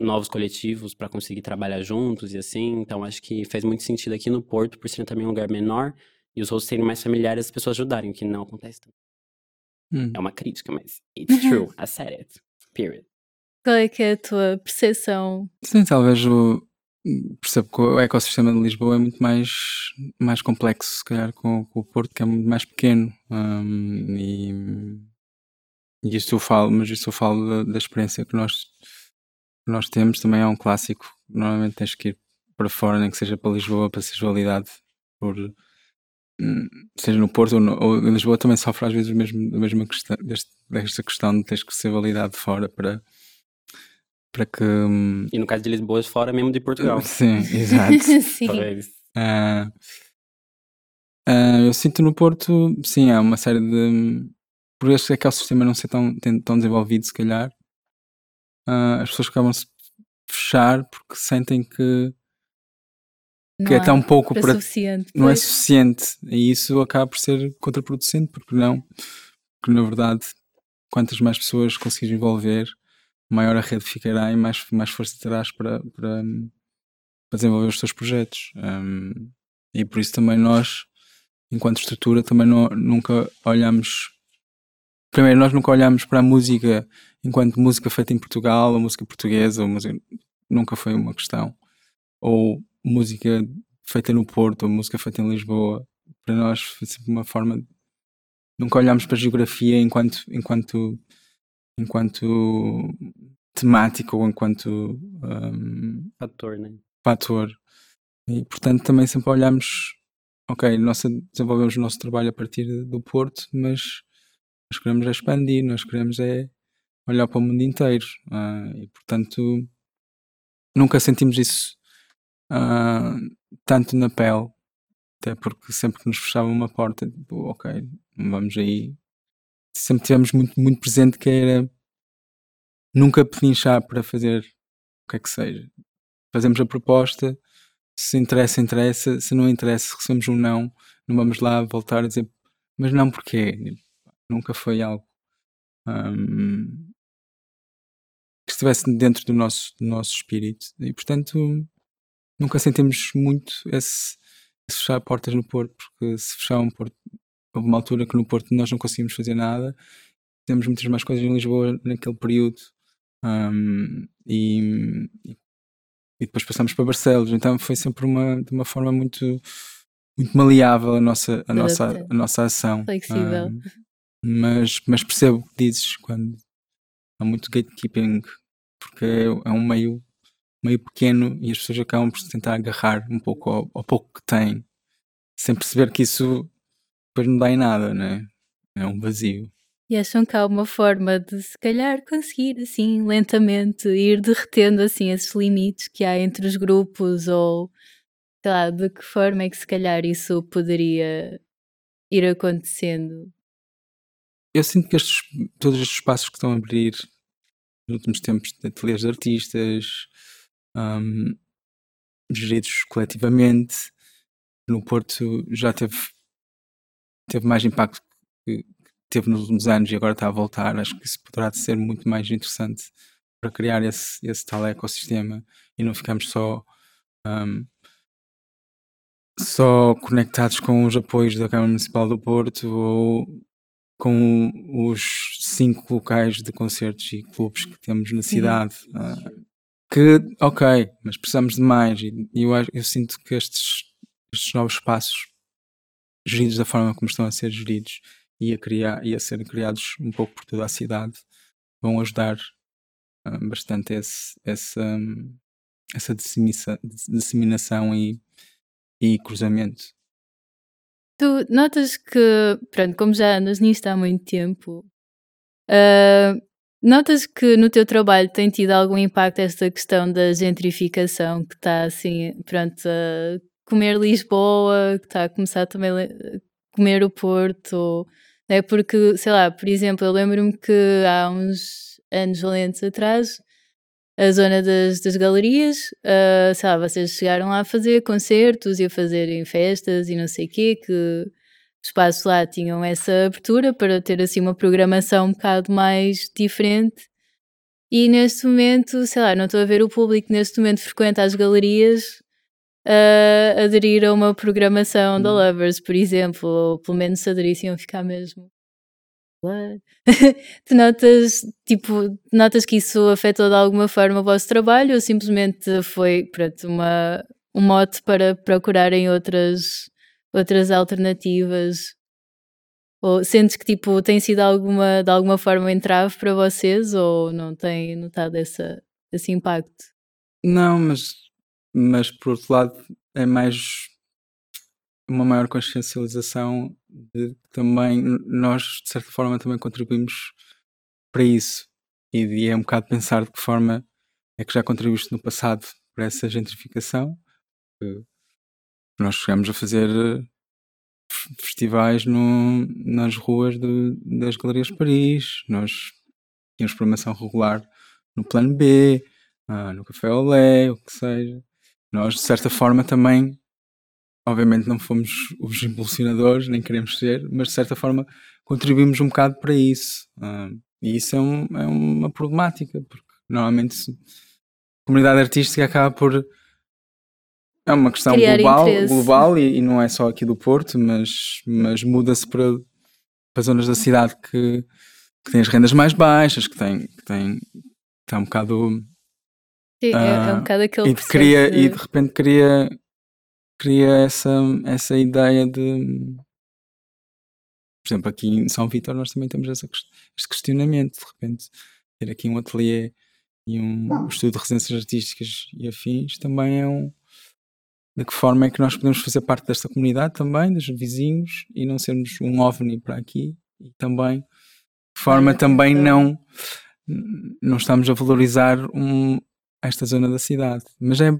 novos coletivos para conseguir trabalhar juntos e assim. Então acho que faz muito sentido aqui no Porto, por ser também um lugar menor e os rostos serem mais familiares, as pessoas ajudarem, o que não acontece. Hum. É uma crítica, mas it's true. I said it. Period. Qual é que é a tua percepção? Sim, talvez o percebo que o ecossistema de Lisboa é muito mais, mais complexo, se calhar, com, com o Porto, que é muito mais pequeno. Um, e, e isto eu falo, mas isto eu falo da, da experiência que nós nós temos também é um clássico. Normalmente tens que ir para fora, nem que seja para Lisboa, para seres validado por hum, seja no Porto ou, no, ou, em Lisboa também sofre às vezes a mesma, a mesma questão, deste, desta questão de teres que ser validado fora para, para que. Hum, e no caso de Lisboa, fora mesmo de Portugal. Sim, exato. sim. Uh, uh, eu sinto no Porto, sim, há uma série de. Por este ecossistema não ser tão, tão desenvolvido, se calhar, uh, as pessoas acabam-se fechar porque sentem que, que é tão pouco para, suficiente, não é suficiente. E isso acaba por ser contraproducente porque não? Porque na verdade quantas mais pessoas conseguires envolver maior a rede ficará e mais, mais força terás para, para, para desenvolver os teus projetos. Um, e por isso também nós enquanto estrutura também não, nunca olhamos primeiro nós nunca olhamos para a música enquanto música feita em Portugal, ou música portuguesa, ou música, nunca foi uma questão. Ou música feita no Porto, ou música feita em Lisboa. Para nós foi sempre uma forma. De... Nunca olhamos para a geografia enquanto, enquanto, enquanto temática ou enquanto um, fator, né? fator. E portanto também sempre olhamos, ok, nós desenvolvemos o nosso trabalho a partir do Porto, mas nós queremos é expandir, nós queremos é olhar para o mundo inteiro. Uh, e portanto, nunca sentimos isso uh, tanto na pele, até porque sempre que nos fechava uma porta, tipo, ok, vamos aí. Sempre tivemos muito, muito presente que era nunca pedinchar para fazer o que é que seja. Fazemos a proposta, se interessa, interessa, se não interessa, recebemos um não, não vamos lá voltar a dizer, mas não porquê? Nunca foi algo um, que estivesse dentro do nosso, do nosso espírito. E, portanto, nunca sentimos muito esse, esse fechar portas no Porto, porque se fechar um Porto, houve uma altura que no Porto nós não conseguimos fazer nada, temos muitas mais coisas em Lisboa naquele período Um, e, e depois passamos para Barcelos. Então foi sempre uma, de uma forma muito, muito maleável a nossa, a nossa, a nossa ação. Flexível. Um, mas, mas percebo o que dizes quando há muito gatekeeping, porque é, é um meio, meio pequeno e as pessoas acabam por tentar agarrar um pouco ao, ao pouco que têm, sem perceber que isso depois não dá em nada, né? É um vazio. E acham que há uma forma de se calhar conseguir assim lentamente ir derretendo assim esses limites que há entre os grupos ou sei lá, de que forma é que se calhar isso poderia ir acontecendo? Eu sinto que estes, todos estes espaços que estão a abrir nos últimos tempos de ateliês de artistas, um, geridos coletivamente, no Porto já teve, teve mais impacto que teve nos últimos anos e agora está a voltar. Acho que isso poderá ser muito mais interessante para criar esse, esse tal ecossistema e não ficarmos só um, só conectados com os apoios da Câmara Municipal do Porto ou com os cinco locais de concertos e clubes que temos na cidade. Uh, que, ok, mas precisamos de mais. E eu, eu sinto que estes, estes novos espaços, geridos da forma como estão a ser geridos e a, criar, e a serem criados um pouco por toda a cidade, vão ajudar uh, bastante esse, essa, um, essa disseminação, disseminação e, e cruzamento. Tu notas que, pronto, como já andas nisto há muito tempo, uh, notas que no teu trabalho tem tido algum impacto esta questão da gentrificação que está assim, pronto, a comer Lisboa, que está a começar também a comer o Porto, é porque, sei lá, por exemplo, eu lembro-me que há uns anos valentes atrás a zona das, das galerias, uh, sei lá, vocês chegaram lá a fazer concertos e a fazerem festas e não sei o quê, que os espaços lá tinham essa abertura para ter assim uma programação um bocado mais diferente. E neste momento, sei lá, não estou a ver o público neste momento frequenta as galerias uh, aderir a uma programação da hum. Lovers, por exemplo, ou pelo menos se aderissem a ficar mesmo tu notas, tipo, notas que isso afetou de alguma forma o vosso trabalho ou simplesmente foi, pronto, uma, um mote para procurarem outras, outras alternativas? Ou sentes que, tipo, tem sido alguma, de alguma forma um entrave para vocês ou não tem notado essa, esse impacto? Não, mas, mas por outro lado é mais uma maior consciencialização de também nós de certa forma também contribuímos para isso. E, e é um bocado pensar de que forma é que já contribuíste no passado para essa gentrificação nós chegamos a fazer eh, festivais no, nas ruas de, das galerias de Paris. Nós tínhamos programação regular no plano B ah, no Café Olé, o que seja. Nós de certa forma também obviamente não fomos os impulsionadores, nem queremos ser, mas de certa forma contribuímos um bocado para isso. Uh, e isso é, um, é, uma problemática, porque normalmente a comunidade artística acaba por. É uma questão Criar global, global e, e, não é só aqui do Porto, mas, mas muda-se para, para zonas da cidade que, que têm as rendas mais baixas, que têm, que têm, está um bocado. Sim, uh, é, um ah, bocado aquele e, de, cria, de... e de repente cria cria essa, essa ideia de. Por exemplo, aqui em São Vitor nós também temos essa, este questionamento, de repente, ter aqui um ateliê e um estudo de residências artísticas e afins também é um. De que forma é que nós podemos fazer parte desta comunidade também, dos vizinhos, e não sermos um ovni para aqui, e também, de forma também não, não estamos a valorizar um, esta zona da cidade. Mas é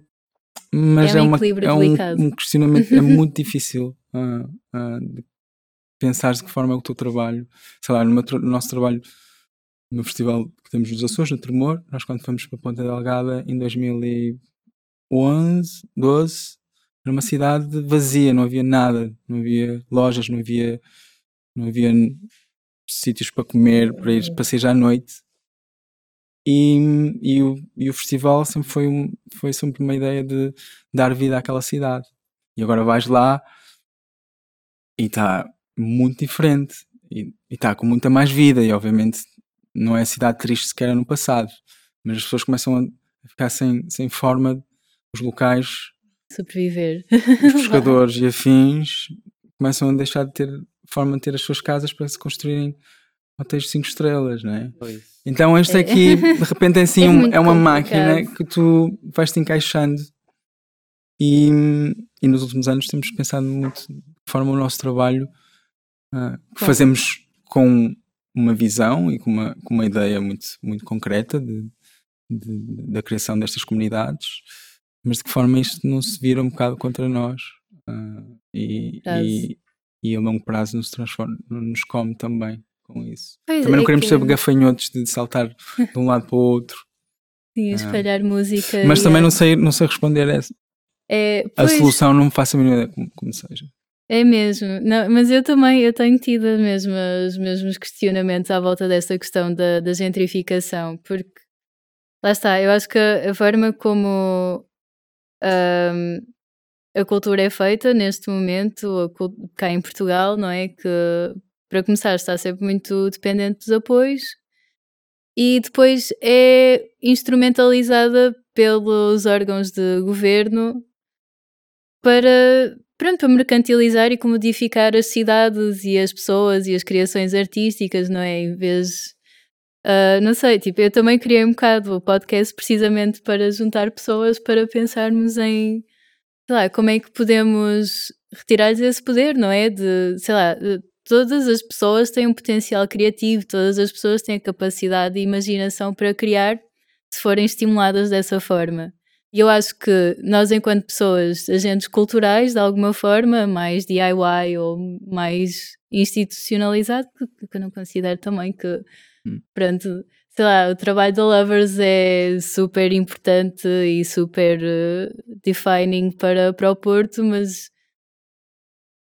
mas é, um, é, é um, um, questionamento é muito difícil uh, uh, de pensar de que forma é o teu trabalho. Sei lá, no, meu, no nosso trabalho no festival que temos nos Açores, no Tremor, nós quando fomos para Ponta Delgada em 2011, 12, era uma cidade vazia, não havia nada, não havia lojas, não havia, não havia sítios para comer, para ir passeios à noite. E, e, o, e o festival sempre foi, um, foi sempre uma ideia de dar vida àquela cidade. E agora vais lá e está muito diferente e está com muita mais vida. E obviamente não é a cidade triste que era no passado, mas as pessoas começam a ficar sem, sem forma, os locais, Sobreviver. os pescadores e afins começam a deixar de ter forma de ter as suas casas para se construírem hotéis de 5 estrelas, não é? Pois. Então este aqui, de repente, é assim, É um- é uma complicado. máquina que tu vais-te encaixando. E, e nos últimos anos temos pensado muito de que forma o nosso trabalho ah, que fazemos com uma visão e com uma, com uma ideia muito, muito concreta de, de- da criação destas comunidades, mas de que forma isto não se vira um bocado contra nós ah, e, e, e a longo prazo nos transforma, nos come também com isso. Pois Também não é queremos que- ser gafanhotos de saltar de um lado para o outro. Sim, espalhar música. Mas também não arte. sei, não sei responder a essa. É, A pois, solução não me faço a mínima ideia como, como seja. É mesmo, não, mas eu também eu tenho tido os mesmos questionamentos à volta desta questão da, da gentrificação, porque lá está, eu acho que a, a forma como ahm, a cultura é feita neste momento, a cá em Portugal, não é? Que para começar está sempre muito dependente dos apoios e depois é instrumentalizada pelos órgãos de governo para, pronto, para mercantilizar e comodificar as cidades e as pessoas e as criações artísticas, não é? Em vez. ah, não sei, tipo, eu também criei um bocado o podcast precisamente para juntar pessoas para pensarmos em, sei lá, como é que podemos retirar-lhes esse poder, não é? De, sei lá, todas as pessoas têm um potencial criativo, todas as pessoas têm a capacidade e imaginação para criar se forem estimuladas dessa forma. E eu acho que nós, enquanto pessoas, agentes culturais, de alguma forma, mais DIY ou mais institucionalizado, que, eu não considero também que, Hum. pronto, sei lá, o trabalho da Lovers é super importante e super eh, defining para, para o Porto, mas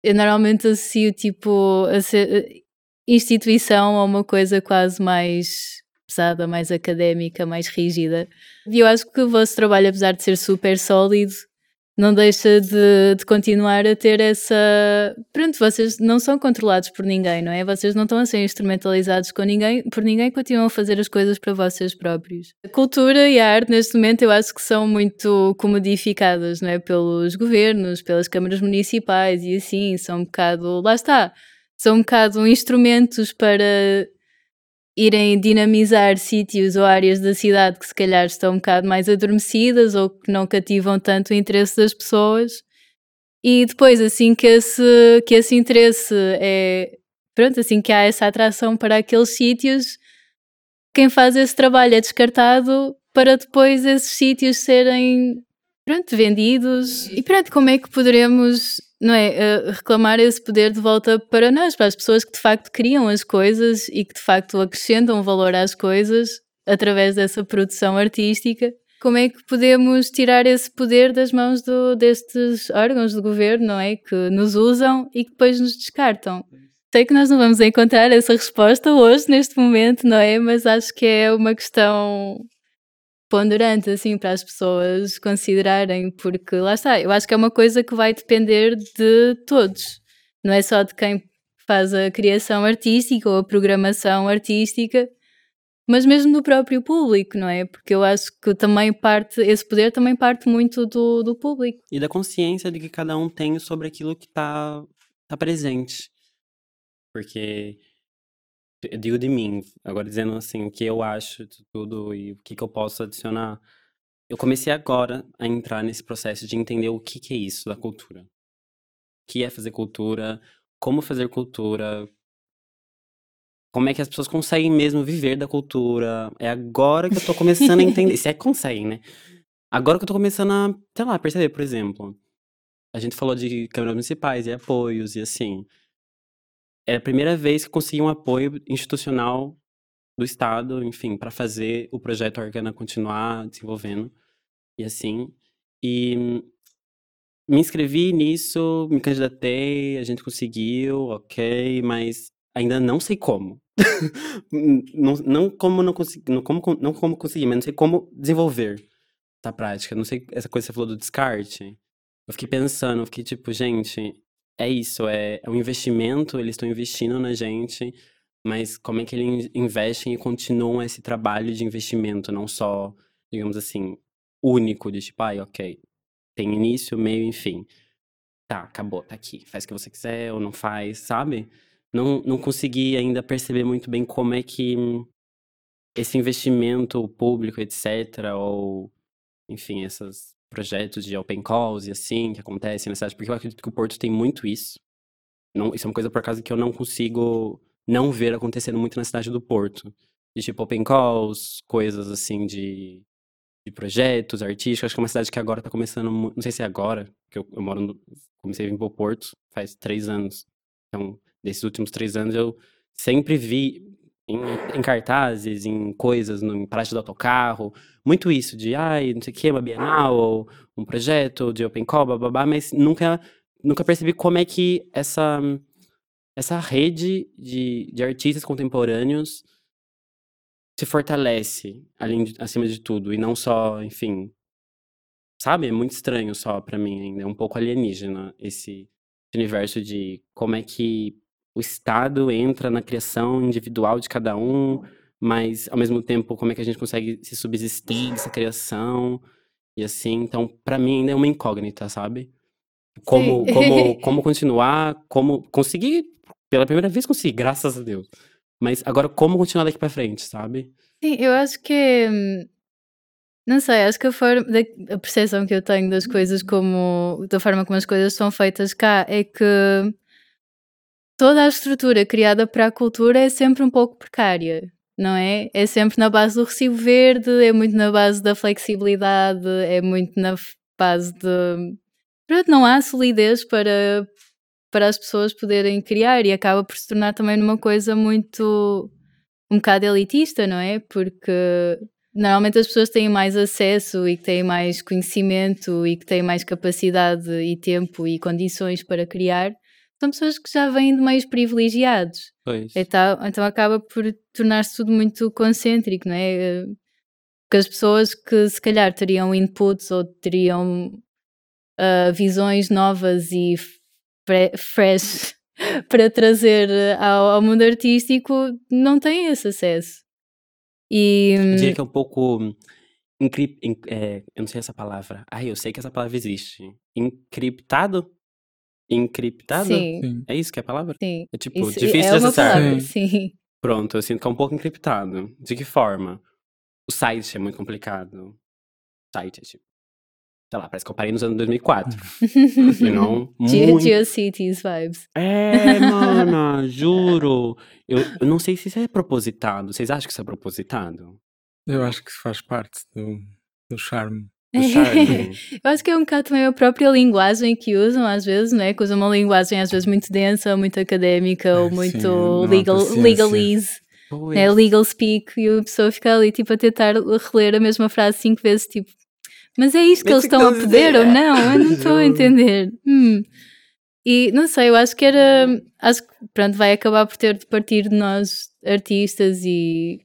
eu normalmente associo tipo a ser, eh, instituição a uma coisa quase mais pesada, mais académica, mais rígida. E eu acho que o vosso trabalho, apesar de ser super sólido, não deixa de, de continuar a ter essa. Pronto, vocês não são controlados por ninguém, não é? Vocês não estão a ser instrumentalizados com ninguém, por ninguém, continuam a fazer as coisas para vocês próprios. A cultura e a arte, neste momento, eu acho que são muito comodificadas, não é? Pelos governos, pelas câmaras municipais e assim, são um bocado. Lá está. São um bocado instrumentos para irem dinamizar sítios ou áreas da cidade que se calhar estão um bocado mais adormecidas ou que não cativam tanto o interesse das pessoas. E depois, assim que esse, que esse interesse é. Pronto, assim que há essa atração para aqueles sítios, quem faz esse trabalho é descartado para depois esses sítios serem pronto, vendidos. E pronto, como é que poderemos não é, eh, reclamar esse poder de volta para nós, para as pessoas que de facto criam as coisas e que de facto acrescentam valor às coisas através dessa produção artística? Como é que podemos tirar esse poder das mãos do- destes órgãos de governo, não é? Que nos usam e que depois nos descartam. Sei que nós não vamos encontrar essa resposta hoje, neste momento, não é? Mas acho que é uma questão ponderante, assim, para as pessoas considerarem, porque lá está, eu acho que é uma coisa que vai depender de todos, não é só de quem faz a criação artística ou a programação artística, mas mesmo do próprio público, não é? Porque eu acho que também parte, esse poder também parte muito do, do público. E da consciência de que cada um tem sobre aquilo que tá, tá presente. Porque eu digo de mim, agora dizendo assim, o que eu acho de tudo e o que, que eu posso adicionar. Eu comecei agora a entrar nesse processo de entender o que, que é isso da cultura. O que é fazer cultura, como fazer cultura, como é que as pessoas conseguem mesmo viver da cultura. É agora que eu tô começando a entender. Se é que conseguem, né? Agora que eu tô começando a, sei lá, perceber, por exemplo. A gente falou de câmaras municipais e apoios e assim. É a primeira vez que consegui um apoio institucional do Estado, enfim, para fazer o projeto Organa continuar desenvolvendo e assim. E me inscrevi nisso, me candidatei, a gente conseguiu, ok, mas ainda não sei como. não, não como não consegui, não como, não como conseguir, mas não sei como desenvolver essa prática. Não sei, essa coisa que você falou do descarte. Eu fiquei pensando, eu fiquei tipo, gente, é isso, é, é um investimento, eles estão investindo na gente mas como é que eles investem e continuam esse trabalho de investimento, não só, digamos assim, único, de tipo, ai, ok, tem início, meio e fim. Tá, acabou, tá aqui. Faz o que você quiser ou não faz, sabe? Não, não consegui ainda perceber muito bem como é que esse investimento público, etc., ou, enfim, esses projetos de open calls e assim, que acontecem na cidade, porque eu acredito que o Porto tem muito isso. Não, isso é uma coisa, por acaso, que eu não consigo não ver acontecendo muito na cidade do Porto. De tipo open calls, coisas assim de, de projetos artísticos. Acho que é uma cidade que agora tá começando, não sei se é agora, que eu, eu moro no, comecei a vir pro Porto faz três anos. Então, desses últimos três anos, eu sempre vi em, em cartazes, em coisas, no, em praça do autocarro, muito isso de, ai, não sei o que, uma bienal, ou um projeto de open call, babá, mas nunca, nunca percebi como é que essa essa rede de, de artistas contemporâneos se fortalece além acima de tudo e não só, enfim, sabe? É muito estranho só para mim ainda, é um pouco alienígena esse universo de como é que o Estado entra na criação individual de cada um, mas ao mesmo tempo como é que a gente consegue se subsistir dessa criação e assim, então para mim ainda é uma incógnita, sabe? Como, como, como continuar, como conseguir pela primeira vez consegui, graças a Deus. Mas agora, como continuar daqui pra frente, sabe? Sim, eu acho que. Não sei, acho que a, forma, a percepção que eu tenho das coisas, como da forma como as coisas são feitas cá, é que toda a estrutura criada para a cultura é sempre um pouco precária, não é? É sempre na base do recibo verde, é muito na base da flexibilidade, é muito na base de. Pronto, não há solidez para, para as pessoas poderem criar e acaba por se tornar também numa coisa muito um bocado elitista, não é? Porque normalmente as pessoas têm mais acesso e que têm mais conhecimento e que têm mais capacidade e tempo e condições para criar, são pessoas que já vêm de meios privilegiados. Pois. Então, então acaba por tornar-se tudo muito concêntrico, não é? Porque as pessoas que se calhar teriam inputs ou teriam uh, visões novas e fresh para trazer eh, ao, ao, mundo artístico não têm esse acesso. E, eu diria que é um pouco. Encrip, é, eu não sei essa palavra. Ah, eu sei que essa palavra existe. Encriptado? Encriptado? Sim. É isso que é a palavra? Sim. É tipo, isso, difícil é de acessar. Palavra, sim. Pronto, eu sinto que é um pouco encriptado. De que forma? O site é muito complicado. O site é tipo sei lá, parece que eu parei nos anos 2004. you know? Muito... GeoCities vibes. É, mano, juro. Eu, eu não sei se isso é propositado. Vocês acham que isso é propositado? Eu acho que faz parte do, do charme. Eu acho que é um bocado também a própria linguagem que usam às vezes, né? Que usam uma linguagem às vezes muito densa, muito académica ou muito Sim, legal, legalese. Né, legal speak e a pessoa fica ali tipo a tentar reler a mesma frase cinco vezes, tipo, mas é isto que eles estão a pedir ou não? Eu não estou a entender. Hum. E não sei, eu acho que era. Acho que pronto, vai acabar por ter de partir de nós, artistas e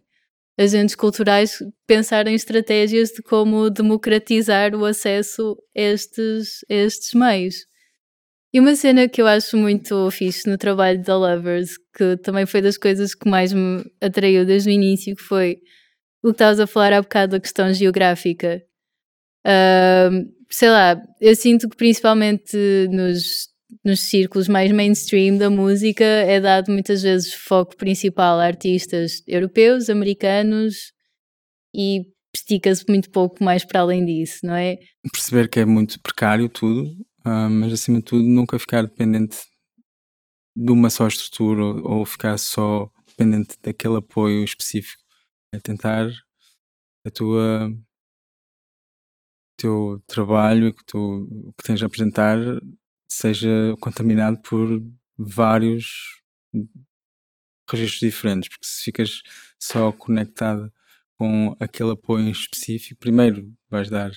agentes culturais, pensar em estratégias de como democratizar o acesso a estes, a estes meios. E uma cena que eu acho muito fixe no trabalho da Lovers, que também foi das coisas que mais me atraiu desde o início, que foi o que estavas a falar há bocado da questão geográfica. Uh, sei lá, eu sinto que principalmente nos, nos círculos mais mainstream da música é dado muitas vezes foco principal a artistas europeus, americanos e estica-se muito pouco mais para além disso, não é? Perceber que é muito precário tudo, uh, mas acima de tudo nunca ficar dependente de uma só estrutura ou, ficar só dependente daquele apoio específico. É tentar a tua teu trabalho que tu que tens a apresentar seja contaminado por vários registros diferentes, porque se ficas só conectado com aquele apoio em específico, primeiro vais dar,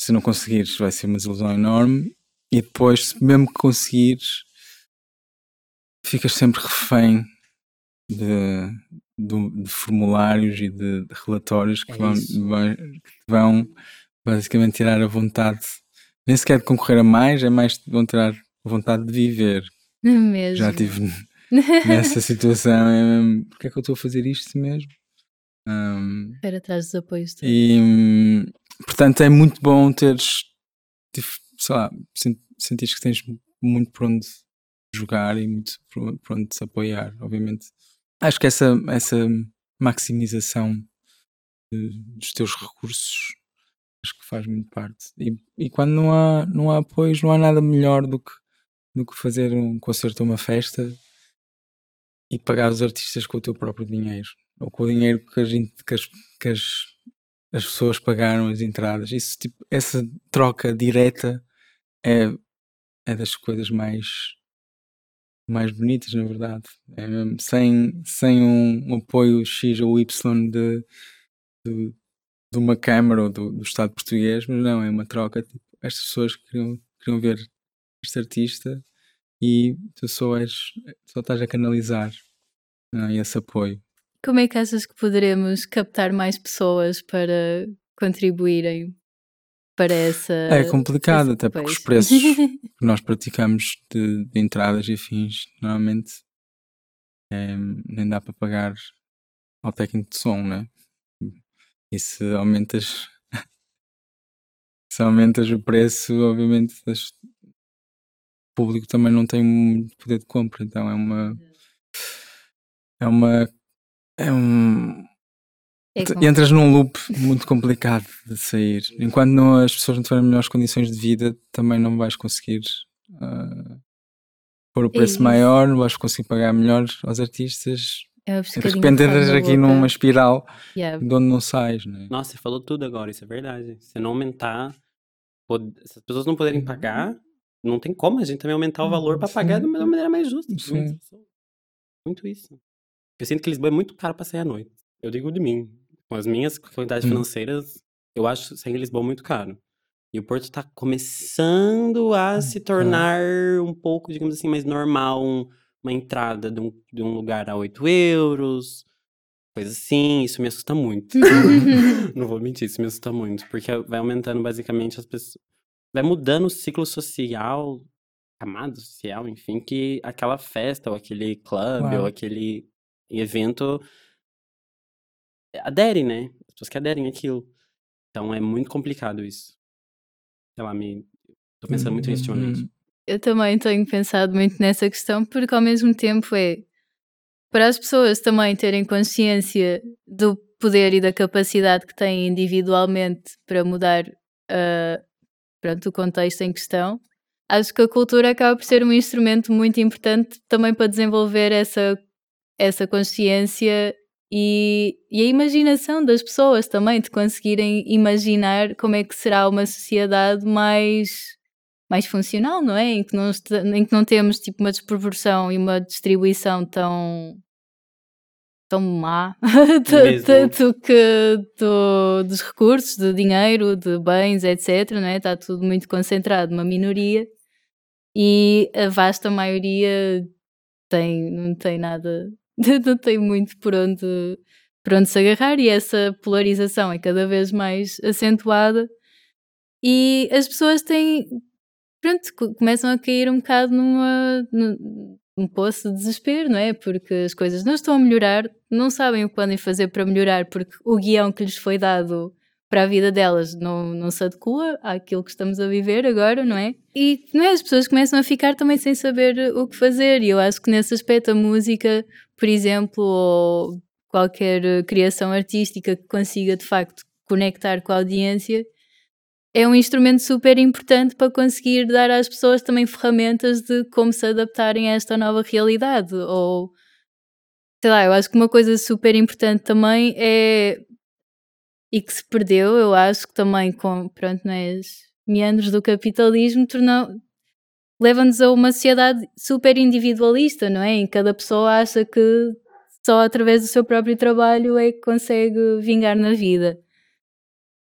se não conseguires, vai ser uma desilusão enorme, e depois, se mesmo que conseguires, ficas sempre refém de, de, de formulários e de, de relatórios que, é vão, que vão basicamente tirar a vontade, nem sequer de concorrer a mais, é mais de a vontade de viver. Mesmo. Já tive nessa situação. É mesmo, porque é que eu estou a fazer isto mesmo? Um, Era atrás dos apoios. todos. e portanto é muito bom teres, sei lá, sen- sentires que tens muito por onde jogar e muito por, onde te apoiar, obviamente. Acho que essa, essa maximização dos teus recursos acho que faz muito parte. E, e quando não há, não há apoios, não há nada melhor do que, do que fazer um concerto ou uma festa e pagar os artistas com o teu próprio dinheiro. Ou com o dinheiro que, a gente, que, as, que as, as pessoas pagaram as entradas. Isso, tipo, essa troca direta é, é das coisas mais mais bonitas, na verdade. É sem, sem um, apoio X ou Y de, de, de uma Câmara ou do, do Estado português, mas não, é uma troca. Tipo, estas pessoas queriam, queriam ver este artista e tu só, és, só estás a canalizar não, é? esse apoio. Como é que achas que poderemos captar mais pessoas para contribuírem para essa. É complicado, até porque os preços que nós praticamos de, de entradas e fins, normalmente é, nem dá para pagar ao técnico de som, né? E se aumentas, se aumentas o preço, obviamente das- o público também não tem muito poder de compra, então é uma. É uma. É um, É Entras num loop muito complicado de sair. Enquanto não, as pessoas não tiverem melhores condições de vida, também não vais conseguir ah, pôr o preço isso. maior, não vais conseguir pagar melhor aos artistas. É de repente entras aqui numa espiral Yeah. de onde não sais. Né? Nossa, você falou tudo agora, isso é verdade. Se não aumentar, pod- se as pessoas não poderem pagar, não tem como a gente também aumentar o valor pra pagar de uma maneira mais justa. Sim. Muito isso. Eu sinto que Lisboa é muito caro pra sair à noite. Eu digo de mim. Com as minhas qualidades Hum. financeiras, eu acho sair em Lisboa muito caro. E o Porto tá começando a se tornar um pouco, digamos assim, mais normal. um- uma entrada de um, de um lugar a 8 euros, coisa assim. Isso me assusta muito. Não vou mentir, isso me assusta muito. Porque vai aumentando basicamente as pessoas. Vai mudando o ciclo social, camada social, enfim, que aquela festa, ou aquele clube, ou aquele evento adere, né? As pessoas que aderem àquilo. Então é muito complicado isso. Sei lá, me. Tô pensando muito nisso ultimamente. Eu também tenho pensado muito nessa questão, porque ao mesmo tempo é para as pessoas também terem consciência do poder e da capacidade que têm individualmente para mudar ah, pronto, o contexto em questão. Acho que a cultura acaba por ser um instrumento muito importante também para desenvolver essa, essa consciência e, e a imaginação das pessoas também, de conseguirem imaginar como é que será uma sociedade mais mais funcional, não é? Em que não, em que não temos tipo uma desproporção e uma distribuição tão tão má tanto que do, dos recursos, de dinheiro, de bens, etc. Não é? Está tudo muito concentrado numa minoria e a vasta maioria tem, não tem nada, não tem muito por onde, por onde se agarrar e essa polarização é cada vez mais acentuada e as pessoas têm pronto, co- começam a cair um bocado numa, num, num poço de desespero, não é? Porque as coisas não estão a melhorar, não sabem o que podem fazer para melhorar, porque o guião que lhes foi dado para a vida delas não, não se adequa àquilo que estamos a viver agora, não é? E não é? as pessoas começam a ficar também sem saber o que fazer, e eu acho que nesse aspecto a música, por exemplo, ou qualquer eh, criação artística que consiga de facto conectar com a audiência, é um instrumento super importante para conseguir dar às pessoas também ferramentas de como se adaptarem a esta nova realidade. Ou sei lá, eu acho que uma coisa super importante também é e que se perdeu, eu acho que também com pronto, né, os meandros do capitalismo tornou leva-nos a uma sociedade super individualista, não é? Em que cada pessoa acha que só através do seu próprio trabalho é que consegue vingar na vida.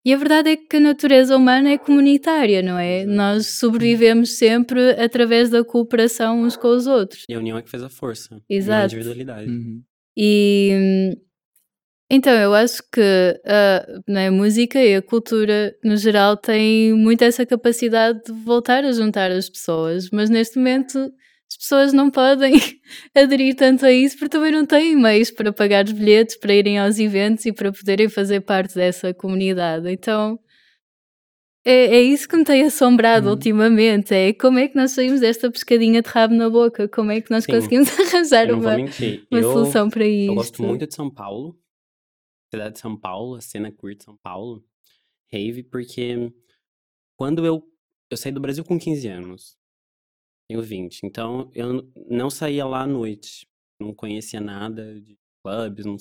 E a verdade é que a natureza humana é comunitária, não é? Nós sobrevivemos sempre através da cooperação uns com os outros. E a união é que fez a força. Não a Exato. individualidade. uhum. E então eu acho que a, né, a música e a cultura no geral têm muito essa capacidade de voltar a juntar as pessoas, mas neste momento as pessoas não podem aderir tanto a isso porque também não têm meios para pagar os bilhetes, para irem aos eventos e para poderem fazer parte dessa comunidade. Então é, é isso que me tem assombrado Uhum. ultimamente. É como é que nós saímos desta pescadinha de rabo na boca? Como é que nós Sim. conseguimos arranjar uma, uma eu, solução para isto? eu gosto muito de São Paulo. Cidade de São Paulo, a cena queer de São Paulo. Rave, porque quando eu, eu saí do Brasil com 15 anos. Tenho 20. Então eu não saía lá à noite. Não conhecia nada de clubes. Não...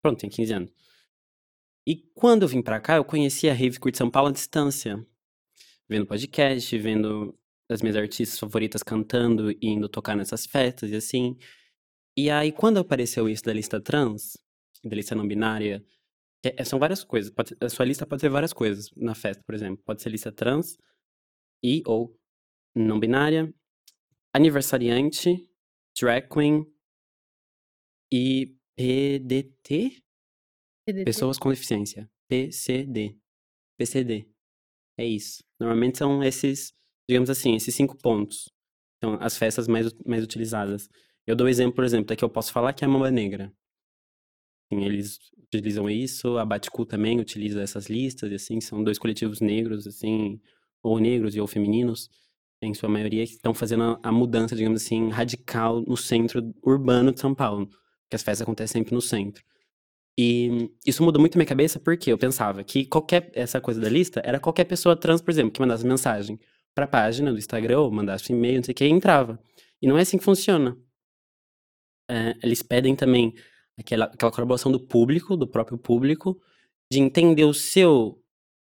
Pronto, tenho 15 anos. E quando eu vim pra cá, eu conheci a Rave de São Paulo à distância. Vendo podcast, vendo as minhas artistas favoritas cantando e indo tocar nessas festas e assim. E aí, quando apareceu isso da lista trans, da lista não binária, que é- são várias coisas. pode- a sua lista pode ter várias coisas na festa, por exemplo. Pode ser lista trans e ou não binária, aniversariante, drag queen e PDT? PDT. Pessoas com deficiência. PCD. PCD. É isso. Normalmente são esses, digamos assim, esses cinco pontos. São as festas mais, mais utilizadas. Eu dou exemplo, por exemplo, daqui eu posso falar que é a Mamba Negra. Eles utilizam isso, a Baticu também utiliza essas listas, e assim, são dois coletivos negros, assim, ou negros e ou femininos, em sua maioria, que estão fazendo a, a mudança, digamos assim, radical no centro urbano de São Paulo. Porque as festas acontecem sempre no centro. E isso mudou muito minha cabeça porque eu pensava que qualquer, essa coisa da lista era qualquer pessoa trans, por exemplo, que mandasse mensagem pra página do Instagram ou mandasse e-mail, não sei o que, e entrava. E não é assim que funciona. É, eles pedem também aquela, aquela colaboração do público, do próprio público, de entender o seu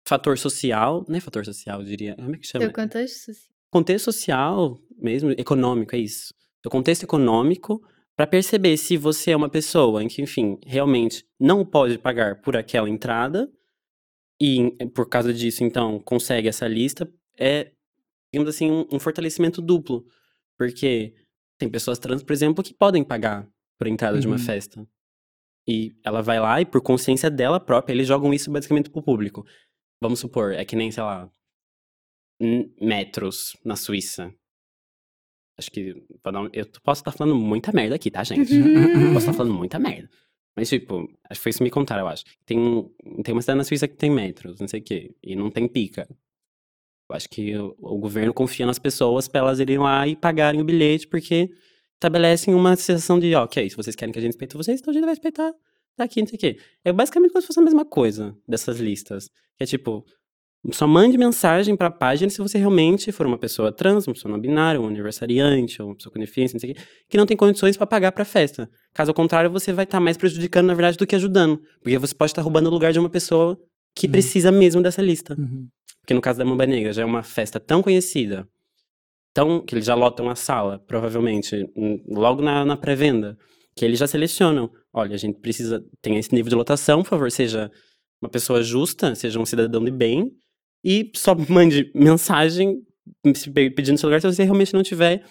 fator social, não é fator social, eu diria, como é que chama? Teu contexto social. Contexto social mesmo, econômico, é isso. O contexto econômico para perceber se você é uma pessoa em que, enfim, realmente não pode pagar por aquela entrada e por causa disso, então, consegue essa lista, é, digamos assim, um, um fortalecimento duplo. Porque tem pessoas trans, por exemplo, que podem pagar por entrada de uma Uhum. festa. E ela vai lá e, por consciência dela própria, eles jogam isso basicamente pro público. Vamos supor, é que nem, sei lá, metros na Suíça. Acho que. um- Eu posso estar falando muita merda aqui, tá, gente? posso estar falando muita merda. Mas, tipo, acho que foi isso que me contaram, eu acho. Tem, tem uma cidade na Suíça que tem metros, não sei o quê, e não tem pica. Eu acho que o, o governo confia nas pessoas pra elas irem lá e pagarem o bilhete, porque estabelecem uma sensação de, ok, se vocês querem que a gente respeite vocês, então a gente vai respeitar daqui, não sei o quê. É basicamente como se fosse a mesma coisa dessas listas. Que é tipo, só mande mensagem pra página se você realmente for uma pessoa trans, uma pessoa não binária, um aniversariante, ou uma pessoa com deficiência, não sei o quê, que não tem condições pra pagar pra festa. Caso contrário, você vai estar mais prejudicando, na verdade, do que ajudando. Porque você pode estar roubando o lugar de uma pessoa que Uhum. precisa mesmo dessa lista. Uhum. Porque no caso da Mamba Negra já é uma festa tão conhecida, tão que eles já lotam a sala, provavelmente, logo na, na pré-venda, que eles já selecionam. Olha, a gente precisa, tem esse nível de lotação, por favor, seja uma pessoa justa, seja um cidadão de bem, e só mande mensagem pedindo seu lugar se você realmente não tiver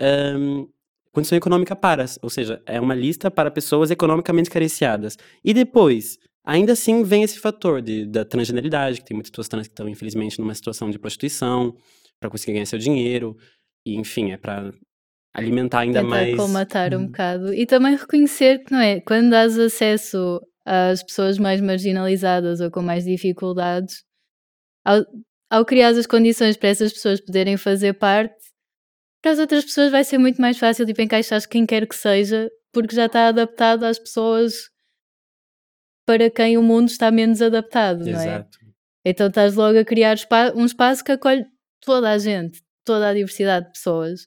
ahn, condição econômica para. Ou seja, é uma lista para pessoas economicamente carenciadas. E depois, ainda assim vem esse fator de, da transgeneridade, que tem muitas pessoas trans que estão, infelizmente, numa situação de prostituição, para conseguir ganhar seu dinheiro. E, enfim, é para alimentar ainda Tentar mais. colmatar um Uhum. bocado. E também reconhecer que, não é? Quando dás acesso às pessoas mais marginalizadas ou com mais dificuldades, ao, ao criar as condições para essas pessoas poderem fazer parte, para as outras pessoas vai ser muito mais fácil tipo, encaixar quem quer que seja, porque já está adaptado às pessoas para quem o mundo está menos adaptado, não é? Exato. Então estás logo a criar espa- um espaço que acolhe toda a gente, toda a diversidade de pessoas.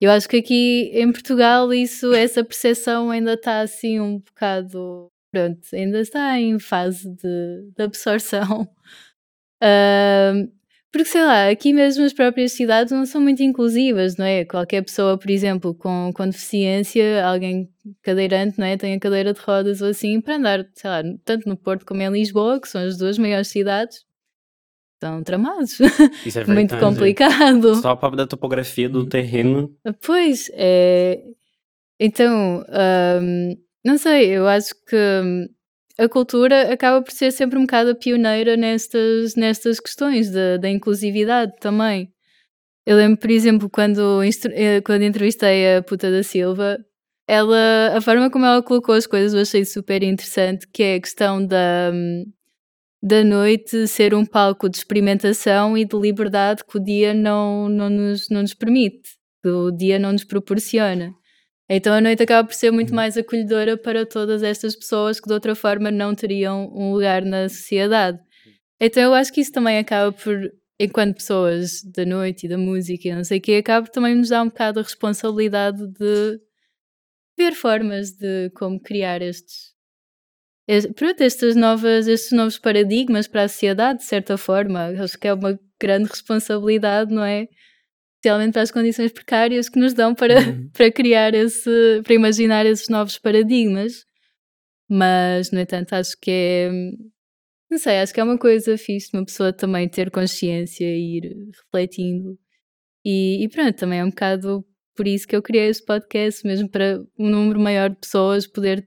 Eu acho que aqui em Portugal isso, essa percepção ainda está assim um bocado, pronto, ainda está em fase de, de absorção. Ahm, porque sei lá, aqui mesmo as próprias cidades não são muito inclusivas, não é? Qualquer pessoa, por exemplo, com, com deficiência, alguém cadeirante, não é? Tem a cadeira de rodas ou assim, para andar, sei lá, tanto no Porto como em Lisboa, que são as duas maiores cidades, estão tramados. Isso é muito verdade. complicado. Só para da topografia do terreno. Pois, é. Então, hum, não sei, eu acho que hum, a cultura acaba por ser sempre um bocado pioneira nestas, nestas questões da, da inclusividade também. Eu lembro, por exemplo, quando, eh, quando entrevistei a puta da Silva, ela, a forma como ela colocou as coisas eu achei super interessante, que é a questão da, da noite ser um palco de experimentação e de liberdade que o dia não, não, nos, não nos permite, que o dia não nos proporciona. Então a noite acaba por ser muito uhum. mais acolhedora para todas estas pessoas que de outra forma não teriam um lugar na sociedade. Então eu acho que isso também acaba por, enquanto pessoas da noite e da música e não sei o que, acaba também nos dar um bocado a responsabilidade de ver formas de como criar estes, pronto, estas novas, estes novos paradigmas para a sociedade, de certa forma. Acho que é uma grande responsabilidade, não é? Especialmente para as condições precárias que nos dão para, uhum. para criar esse, para imaginar esses novos paradigmas. Mas, no entanto, acho que é, não sei, acho que é uma coisa fixe uma pessoa também ter consciência e ir refletindo. E, e pronto, também é um bocado por isso que eu criei este podcast, mesmo para um número maior de pessoas poder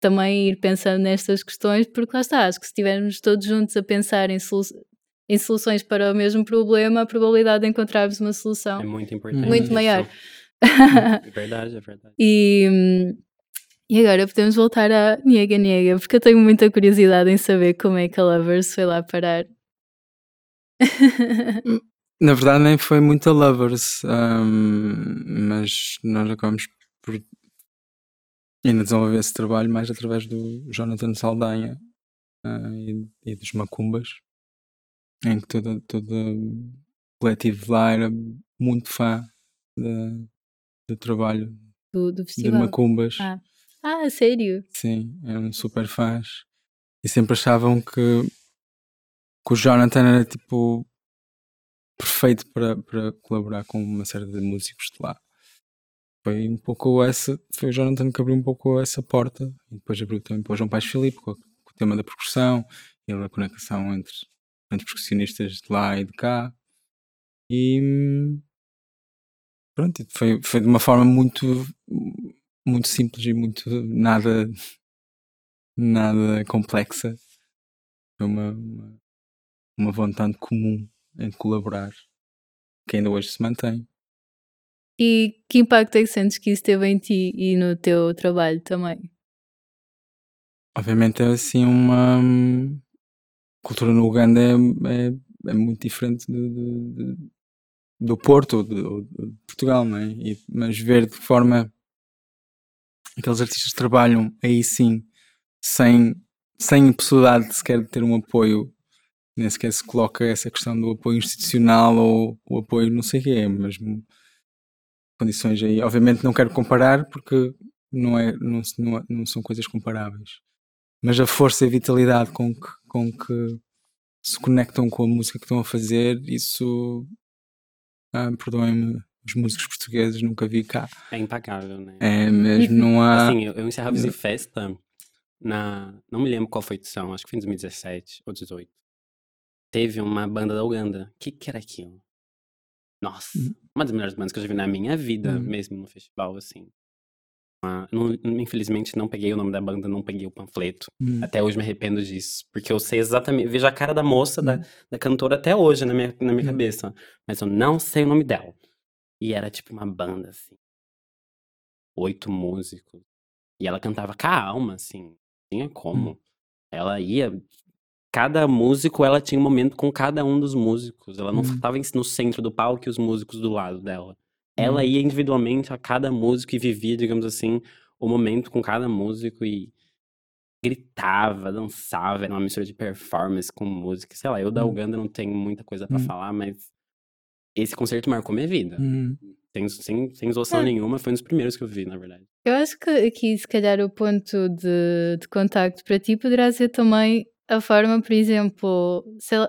também ir pensando nestas questões, porque lá está, acho que se estivermos todos juntos a pensar em, soluções em soluções para o mesmo problema, a probabilidade de encontrarmos uma solução é muito importante. Muito maior. É verdade, é verdade. e, e agora podemos voltar à Niega Niega, porque eu tenho muita curiosidade em saber como é que a Lovers foi lá parar. Na verdade, nem foi muito a Lovers, um, mas nós acabamos por ainda desenvolver esse trabalho mais através do Jonathan Saldanha uh, e, e dos Macumbas em que todo, todo o coletivo lá era muito fã de, do trabalho do, do de Macumbas. Ah. ah, sério? Sim, eram super fãs e sempre achavam que, que o Jonathan era tipo perfeito para, para colaborar com uma série de músicos de lá. Foi um pouco essa, foi o Jonathan que abriu um pouco essa porta e depois abriu também para o João Pais Filipe com, com o tema da percussão e a conexão entre grandes percussionistas de lá e de cá. E pronto, foi, foi de uma forma muito, muito simples e muito nada, nada complexa. Foi uma, uma, uma vontade comum em colaborar que ainda hoje se mantém. E que impacto é que sentes que isso teve em ti e no teu trabalho também? Obviamente é assim uma cultura no Uganda é, é, é muito diferente de, de, do Porto ou de, Portugal, não é? E, mas ver de forma aqueles artistas trabalham aí sim, sem, sem possibilidade de sequer de ter um apoio, nem sequer se coloca essa questão do apoio institucional ou o apoio não sei o quê, mas condições aí. Obviamente não quero comparar porque não, é, não, não, não são coisas comparáveis mas a força e a vitalidade com que, com que se conectam com a música que estão a fazer, isso, ah, perdoem-me, os músicos portugueses nunca vi cá. É impagável, né? É mesmo, não há. Assim, eu, eu encerrava essa festa na. Não me lembro qual foi a edição, acho que foi em 2017 ou 2018. Teve uma banda da Uganda. O que, que era aquilo? Nossa, hum. uma das melhores bandas que eu já vi na minha vida, hum. mesmo no festival, assim. Não, infelizmente não peguei o nome da banda, não peguei o panfleto. Hum. Até hoje me arrependo disso. Porque eu sei exatamente, vejo a cara da moça, hum. da, da cantora até hoje na minha, na minha hum. cabeça. Mas eu não sei o nome dela. E era tipo uma banda, assim. Oito músicos. E ela cantava com a alma, assim. Tinha como. Hum. Ela ia. Cada músico, ela tinha um momento com cada um dos músicos. Ela não estava hum. no centro do palco e os músicos do lado dela. Ela uhum. ia individualmente a cada músico e vivia, digamos assim, o momento com cada músico e gritava, dançava, era uma mistura de performance com música. Sei lá, eu da uhum. Uganda não tenho muita coisa para uhum. falar, mas esse concerto marcou minha vida. Uhum. Sem, sem, sem noção é. nenhuma, foi um dos primeiros que eu vi, na verdade. Eu acho que aqui, se calhar, o ponto de, de contacto para ti poderá ser também a forma, por exemplo, lá,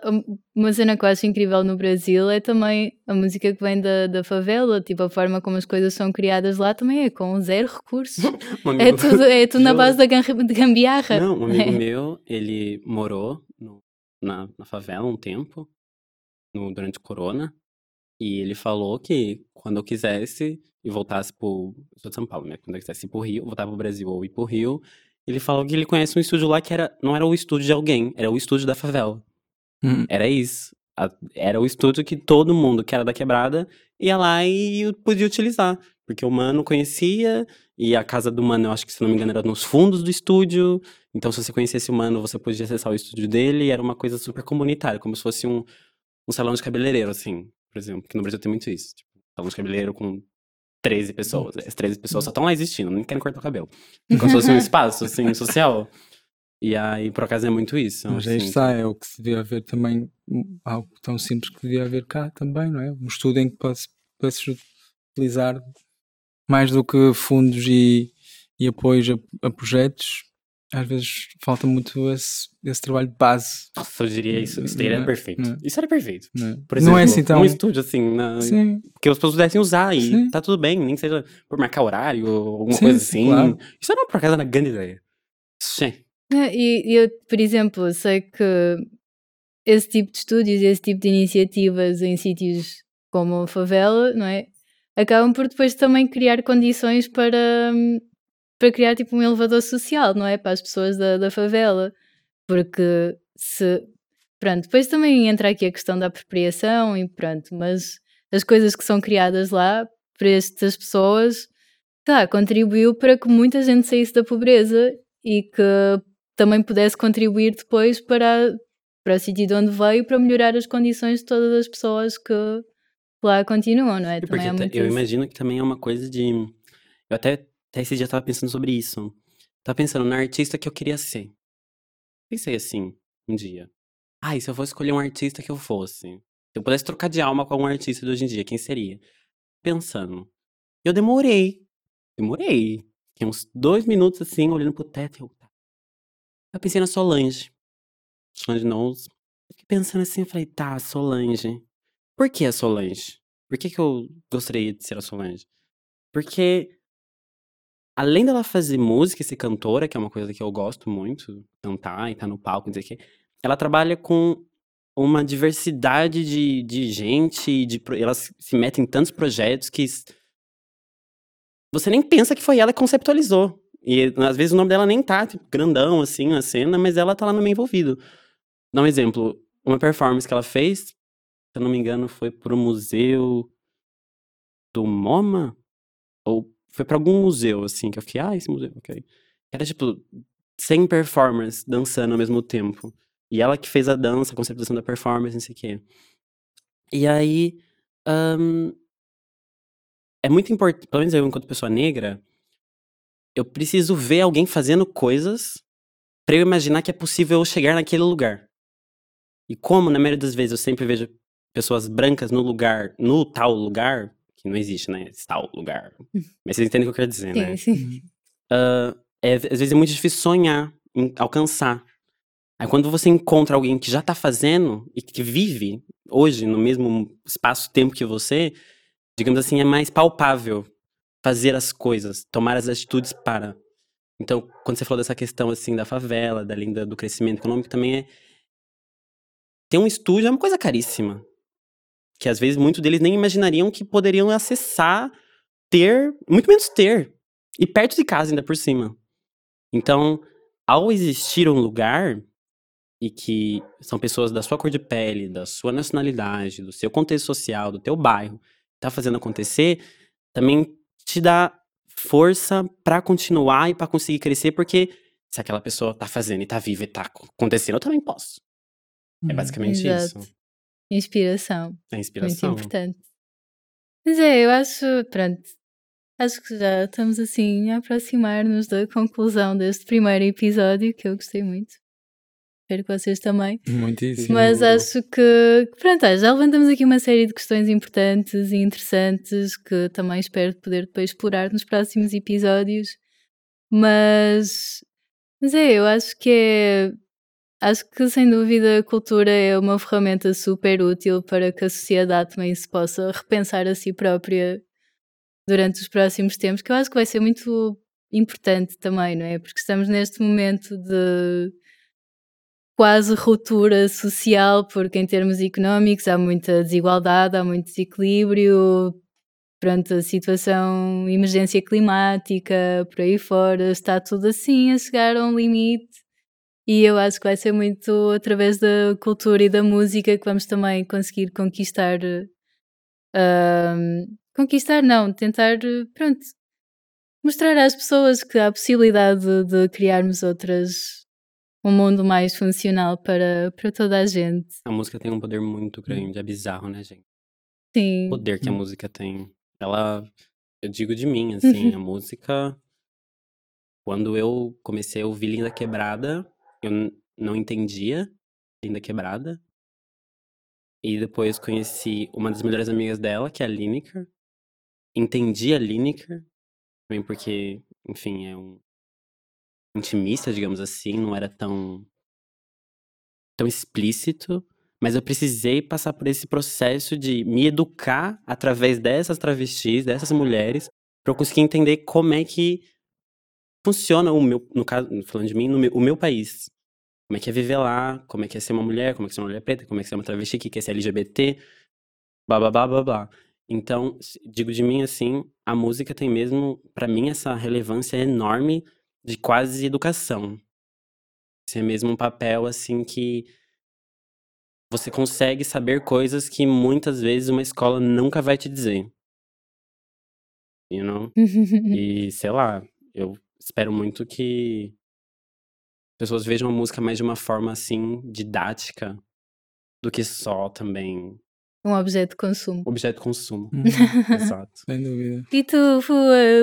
uma cena que eu acho incrível no Brasil é também a música que vem da, da favela, tipo a forma como as coisas são criadas lá também é com zero recursos. um é tudo, é tudo na base da gambiarra. Não, um amigo é. meu, ele morou no, na, na favela um tempo, no, durante o corona, e ele falou que quando eu quisesse e voltasse pro. Eu sou de São Paulo, né? Quando eu quisesse ir pro Rio, voltar pro Brasil ou ir pro Rio, ele falou que ele conhece um estúdio lá que era, não era o estúdio de alguém, era o estúdio da favela. Hum. Era isso. a- era o estúdio que todo mundo que era da quebrada ia lá e podia utilizar. Porque o mano conhecia, e a casa do mano, eu acho que se não me engano, era nos fundos do estúdio. Então, se você conhecesse o mano, você podia acessar o estúdio dele, e era uma coisa super comunitária, como se fosse um, um salão de cabeleireiro, assim, por exemplo. Que no Brasil tem muito isso. Tipo, salão de cabeleireiro com 13 pessoas. As 13 pessoas só estão lá existindo, nem querem cortar o cabelo. Como se fosse um espaço, assim, social. E aí, por acaso, é muito isso. Mas aí assim. está, é o que se devia haver também, algo tão simples que devia haver cá também, não é? Um estudo em que pudesse utilizar mais do que fundos e, e apoios a, a projetos. Às vezes falta muito esse, esse trabalho de base. Nossa, eu diria isso. Isso era é? perfeito. Não é? Isso era perfeito. Não é, Por não é exemplo, assim tão. Um estúdio, assim, na... Sim, que as pessoas pudessem usar e Sim. tá tudo bem, nem que seja por marcar horário ou alguma Sim, coisa assim. claro. Isso era, por acaso, uma grande ideia. Sim. É, E e eu, por exemplo, sei que esse tipo de estúdios, esse tipo de iniciativas em sítios como a favela, não é? Acabam por depois também criar condições para, hum, para criar tipo um elevador social, não é? Para as pessoas da, da favela. Porque se. Pronto, depois também entra aqui a questão da apropriação e pronto, mas as coisas que são criadas lá para estas pessoas, tá, contribuiu para que muita gente saísse da pobreza e que também pudesse contribuir depois para, para o sítio de onde veio para melhorar as condições de todas as pessoas que lá continuam, não é? Também é muito eu isso. imagino que também é uma coisa de. Eu até, até esse dia tava pensando sobre isso. Tava pensando na artista que eu queria ser. Pensei assim, um dia. Ah, e se eu fosse escolher um artista que eu fosse? Se eu pudesse trocar de alma com algum artista de hoje em dia, quem seria? Pensando. Eu demorei. Demorei. Fiquei uns dois minutos assim, olhando pro teto. Eu, tá. eu pensei na Solange. Solange Knowles. Eu Fiquei pensando assim, eu falei, tá, Solange. Por que a Solange? Por que, que eu gostaria de ser a Solange? Porque, além dela fazer música e ser cantora, que é uma coisa que eu gosto muito, cantar e estar no palco, o quê, ela trabalha com uma diversidade de, de gente, de, pro- ela se se mete em tantos projetos que você nem pensa que foi ela que conceptualizou. E às vezes o nome dela nem tá tipo, grandão assim na cena, mas ela tá lá no meio envolvido. Dá um exemplo, uma performance que ela fez, se eu não me engano, foi pro museu do MoMA? Ou foi pra algum museu, assim, que eu fiquei, ah, esse museu, ok. Era tipo 100 performers dançando ao mesmo tempo. E ela que fez a dança, a conceptualização da performance, não sei o quê. E aí, ahn, é muito importante, pelo menos eu, enquanto pessoa negra, eu preciso ver alguém fazendo coisas pra eu imaginar que é possível chegar naquele lugar. E como, na maioria das vezes, eu sempre vejo pessoas brancas no lugar, no tal lugar, que não existe, né? Esse tal lugar. Mas vocês entendem o que eu quero dizer, né? Sim, sim. Ah, é, às vezes é muito difícil sonhar, em alcançar. Aí quando você encontra alguém que já tá fazendo e que vive hoje no mesmo espaço-tempo que você, digamos assim, é mais palpável fazer as coisas, tomar as atitudes para. Então, quando você falou dessa questão assim da favela, da linda do crescimento econômico, também é ter um estúdio é uma coisa caríssima. Que às vezes muitos deles nem imaginariam que poderiam acessar, ter, muito menos ter. E perto de casa ainda por cima. Então, ao existir um lugar e que são pessoas da sua cor de pele, da sua nacionalidade, do seu contexto social, do teu bairro, tá fazendo acontecer, também te dá força pra continuar e pra conseguir crescer, porque se aquela pessoa tá fazendo e tá viva e tá acontecendo, eu também posso. É Uhum. basicamente Exato. isso. Inspiração. É Muito inspiração. importante. Mas é, eu acho, pronto, acho que já estamos assim a aproximar-nos da conclusão deste primeiro episódio, que eu gostei muito. Espero que vocês também. Muitíssimo. Mas acho que, pronto, já levantamos aqui uma série de questões importantes e interessantes que também espero poder depois explorar nos próximos episódios. Mas, mas é, eu acho que é. Acho que sem dúvida a cultura é uma ferramenta super útil para que a sociedade também se possa repensar a si própria durante os próximos tempos, que eu acho que vai ser muito importante também, não é? Porque estamos neste momento de quase ruptura social, porque em termos económicos há muita desigualdade, há muito desequilíbrio, pronto, a situação, emergência climática, por aí fora, está tudo assim a chegar a um limite E eu acho que vai ser muito através da cultura e da música que vamos também conseguir conquistar. Uh, conquistar, não, tentar, pronto, mostrar às pessoas que há a possibilidade de, de criarmos outras, um mundo mais funcional para, para toda a gente. A música tem um poder muito grande, é bizarro, né, gente? Sim. O poder que a música tem. Ela, eu digo de mim, assim, a música. Quando eu comecei a ouvir Linda Quebrada, eu não entendia Linda Quebrada. E depois conheci uma das melhores amigas dela, que é a Lineker. Entendi a Lineker, também porque, enfim, é um intimista, digamos assim, não era tão tão explícito, mas eu precisei passar por esse processo de me educar através dessas travestis, dessas mulheres, para eu conseguir entender como é que funciona o meu, no caso, falando de mim, no meu, o meu país. Como é que é viver lá, como é que é ser uma mulher, como é que é ser uma mulher preta, como é que é ser uma travesti, o que é ser LGBT, blá blá blá blá blá. Então, digo de mim assim, a música tem mesmo, para mim, essa relevância enorme de quase educação. Esse é mesmo um papel assim que você consegue saber coisas que muitas vezes uma escola nunca vai te dizer. You know? e sei lá, eu espero muito que pessoas vejam a música mais de uma forma assim didática do que só também um objeto de consumo. Objeto de consumo. Uhum. Exato. Sem dúvida. E tu, Fu,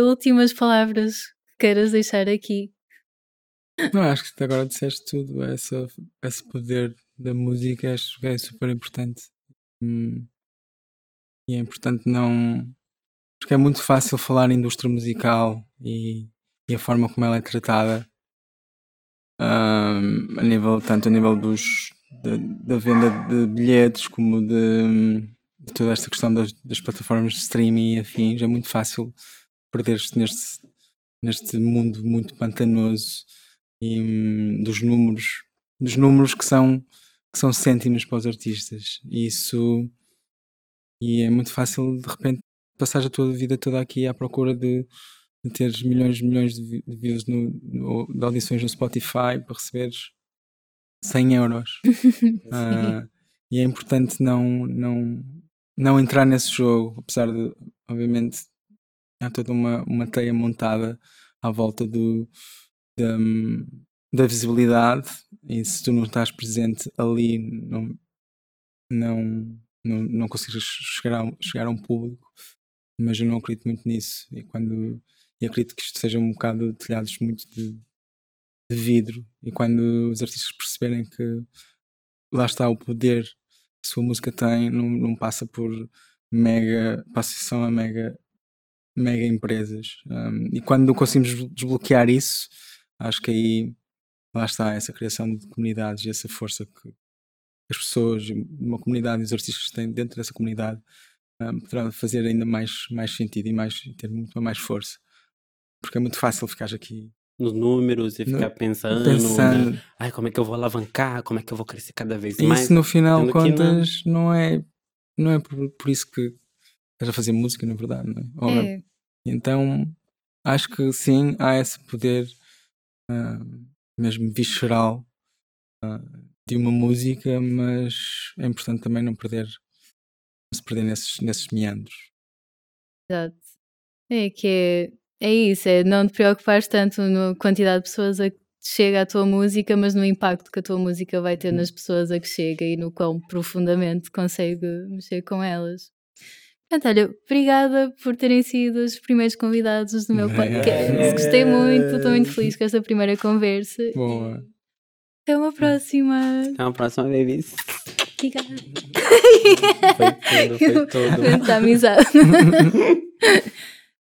últimas palavras que queiras deixar aqui? Não, acho que agora disseste tudo. Essa, esse poder da música acho que é super importante. Hum, e é importante não. Porque é muito fácil falar em indústria musical e, e a forma como ela é tratada. Um, a nível, tanto a nível dos, da, da venda de bilhetes como de, de toda esta questão das, das, plataformas de streaming e afins, é muito fácil perder-se neste, neste mundo muito pantanoso e um, dos números dos números que são que são cêntimos para os artistas e isso e é muito fácil de repente passar a tua vida toda aqui à procura de, de teres milhões e milhões de, views no, no, de audições no Spotify para receberes 100 euros. Uh, e é importante não não não entrar nesse jogo apesar de obviamente há toda uma, uma teia montada à volta do da, da visibilidade e se tu não estás presente ali não não não, não consegues chegar a, chegar a um público. Mas eu não acredito muito nisso e quando e acredito que isto seja um bocado telhados muito de, de vidro e quando os artistas perceberem que lá está o poder que a sua música tem não, não passa por mega passa a mega mega empresas um, e quando conseguimos desbloquear isso acho que aí lá está essa criação de comunidades e essa força que as pessoas, uma comunidade e os artistas têm dentro dessa comunidade um, poderá fazer ainda mais, mais sentido e mais, ter muito mais força. Porque é muito fácil ficar aqui nos números e ficar no, pensando, pensando. Né? Ai, como é que eu vou alavancar, como é que eu vou crescer cada vez mais. Isso no final contas não... não... é não é por, por isso que estás a fazer música, na verdade, não é? Ou, é. Então acho que sim, há esse poder uh, mesmo visceral uh, de uma música, mas é importante também não perder não se perder nesses, nesses meandros. Exato. É que é, é isso, é não te preocupares tanto na quantidade de pessoas a que chega a tua música, mas no impacto que a tua música vai ter hum. nas pessoas a que chega e no quão profundamente consegue mexer com elas. Portanto, olha, obrigada por terem sido os primeiros convidados do meu podcast. Gostei muito, estou muito feliz com esta primeira conversa. Boa. Até uma próxima. Até uma próxima, babies. Obrigada. Foi tudo, foi tudo. Muita amizade.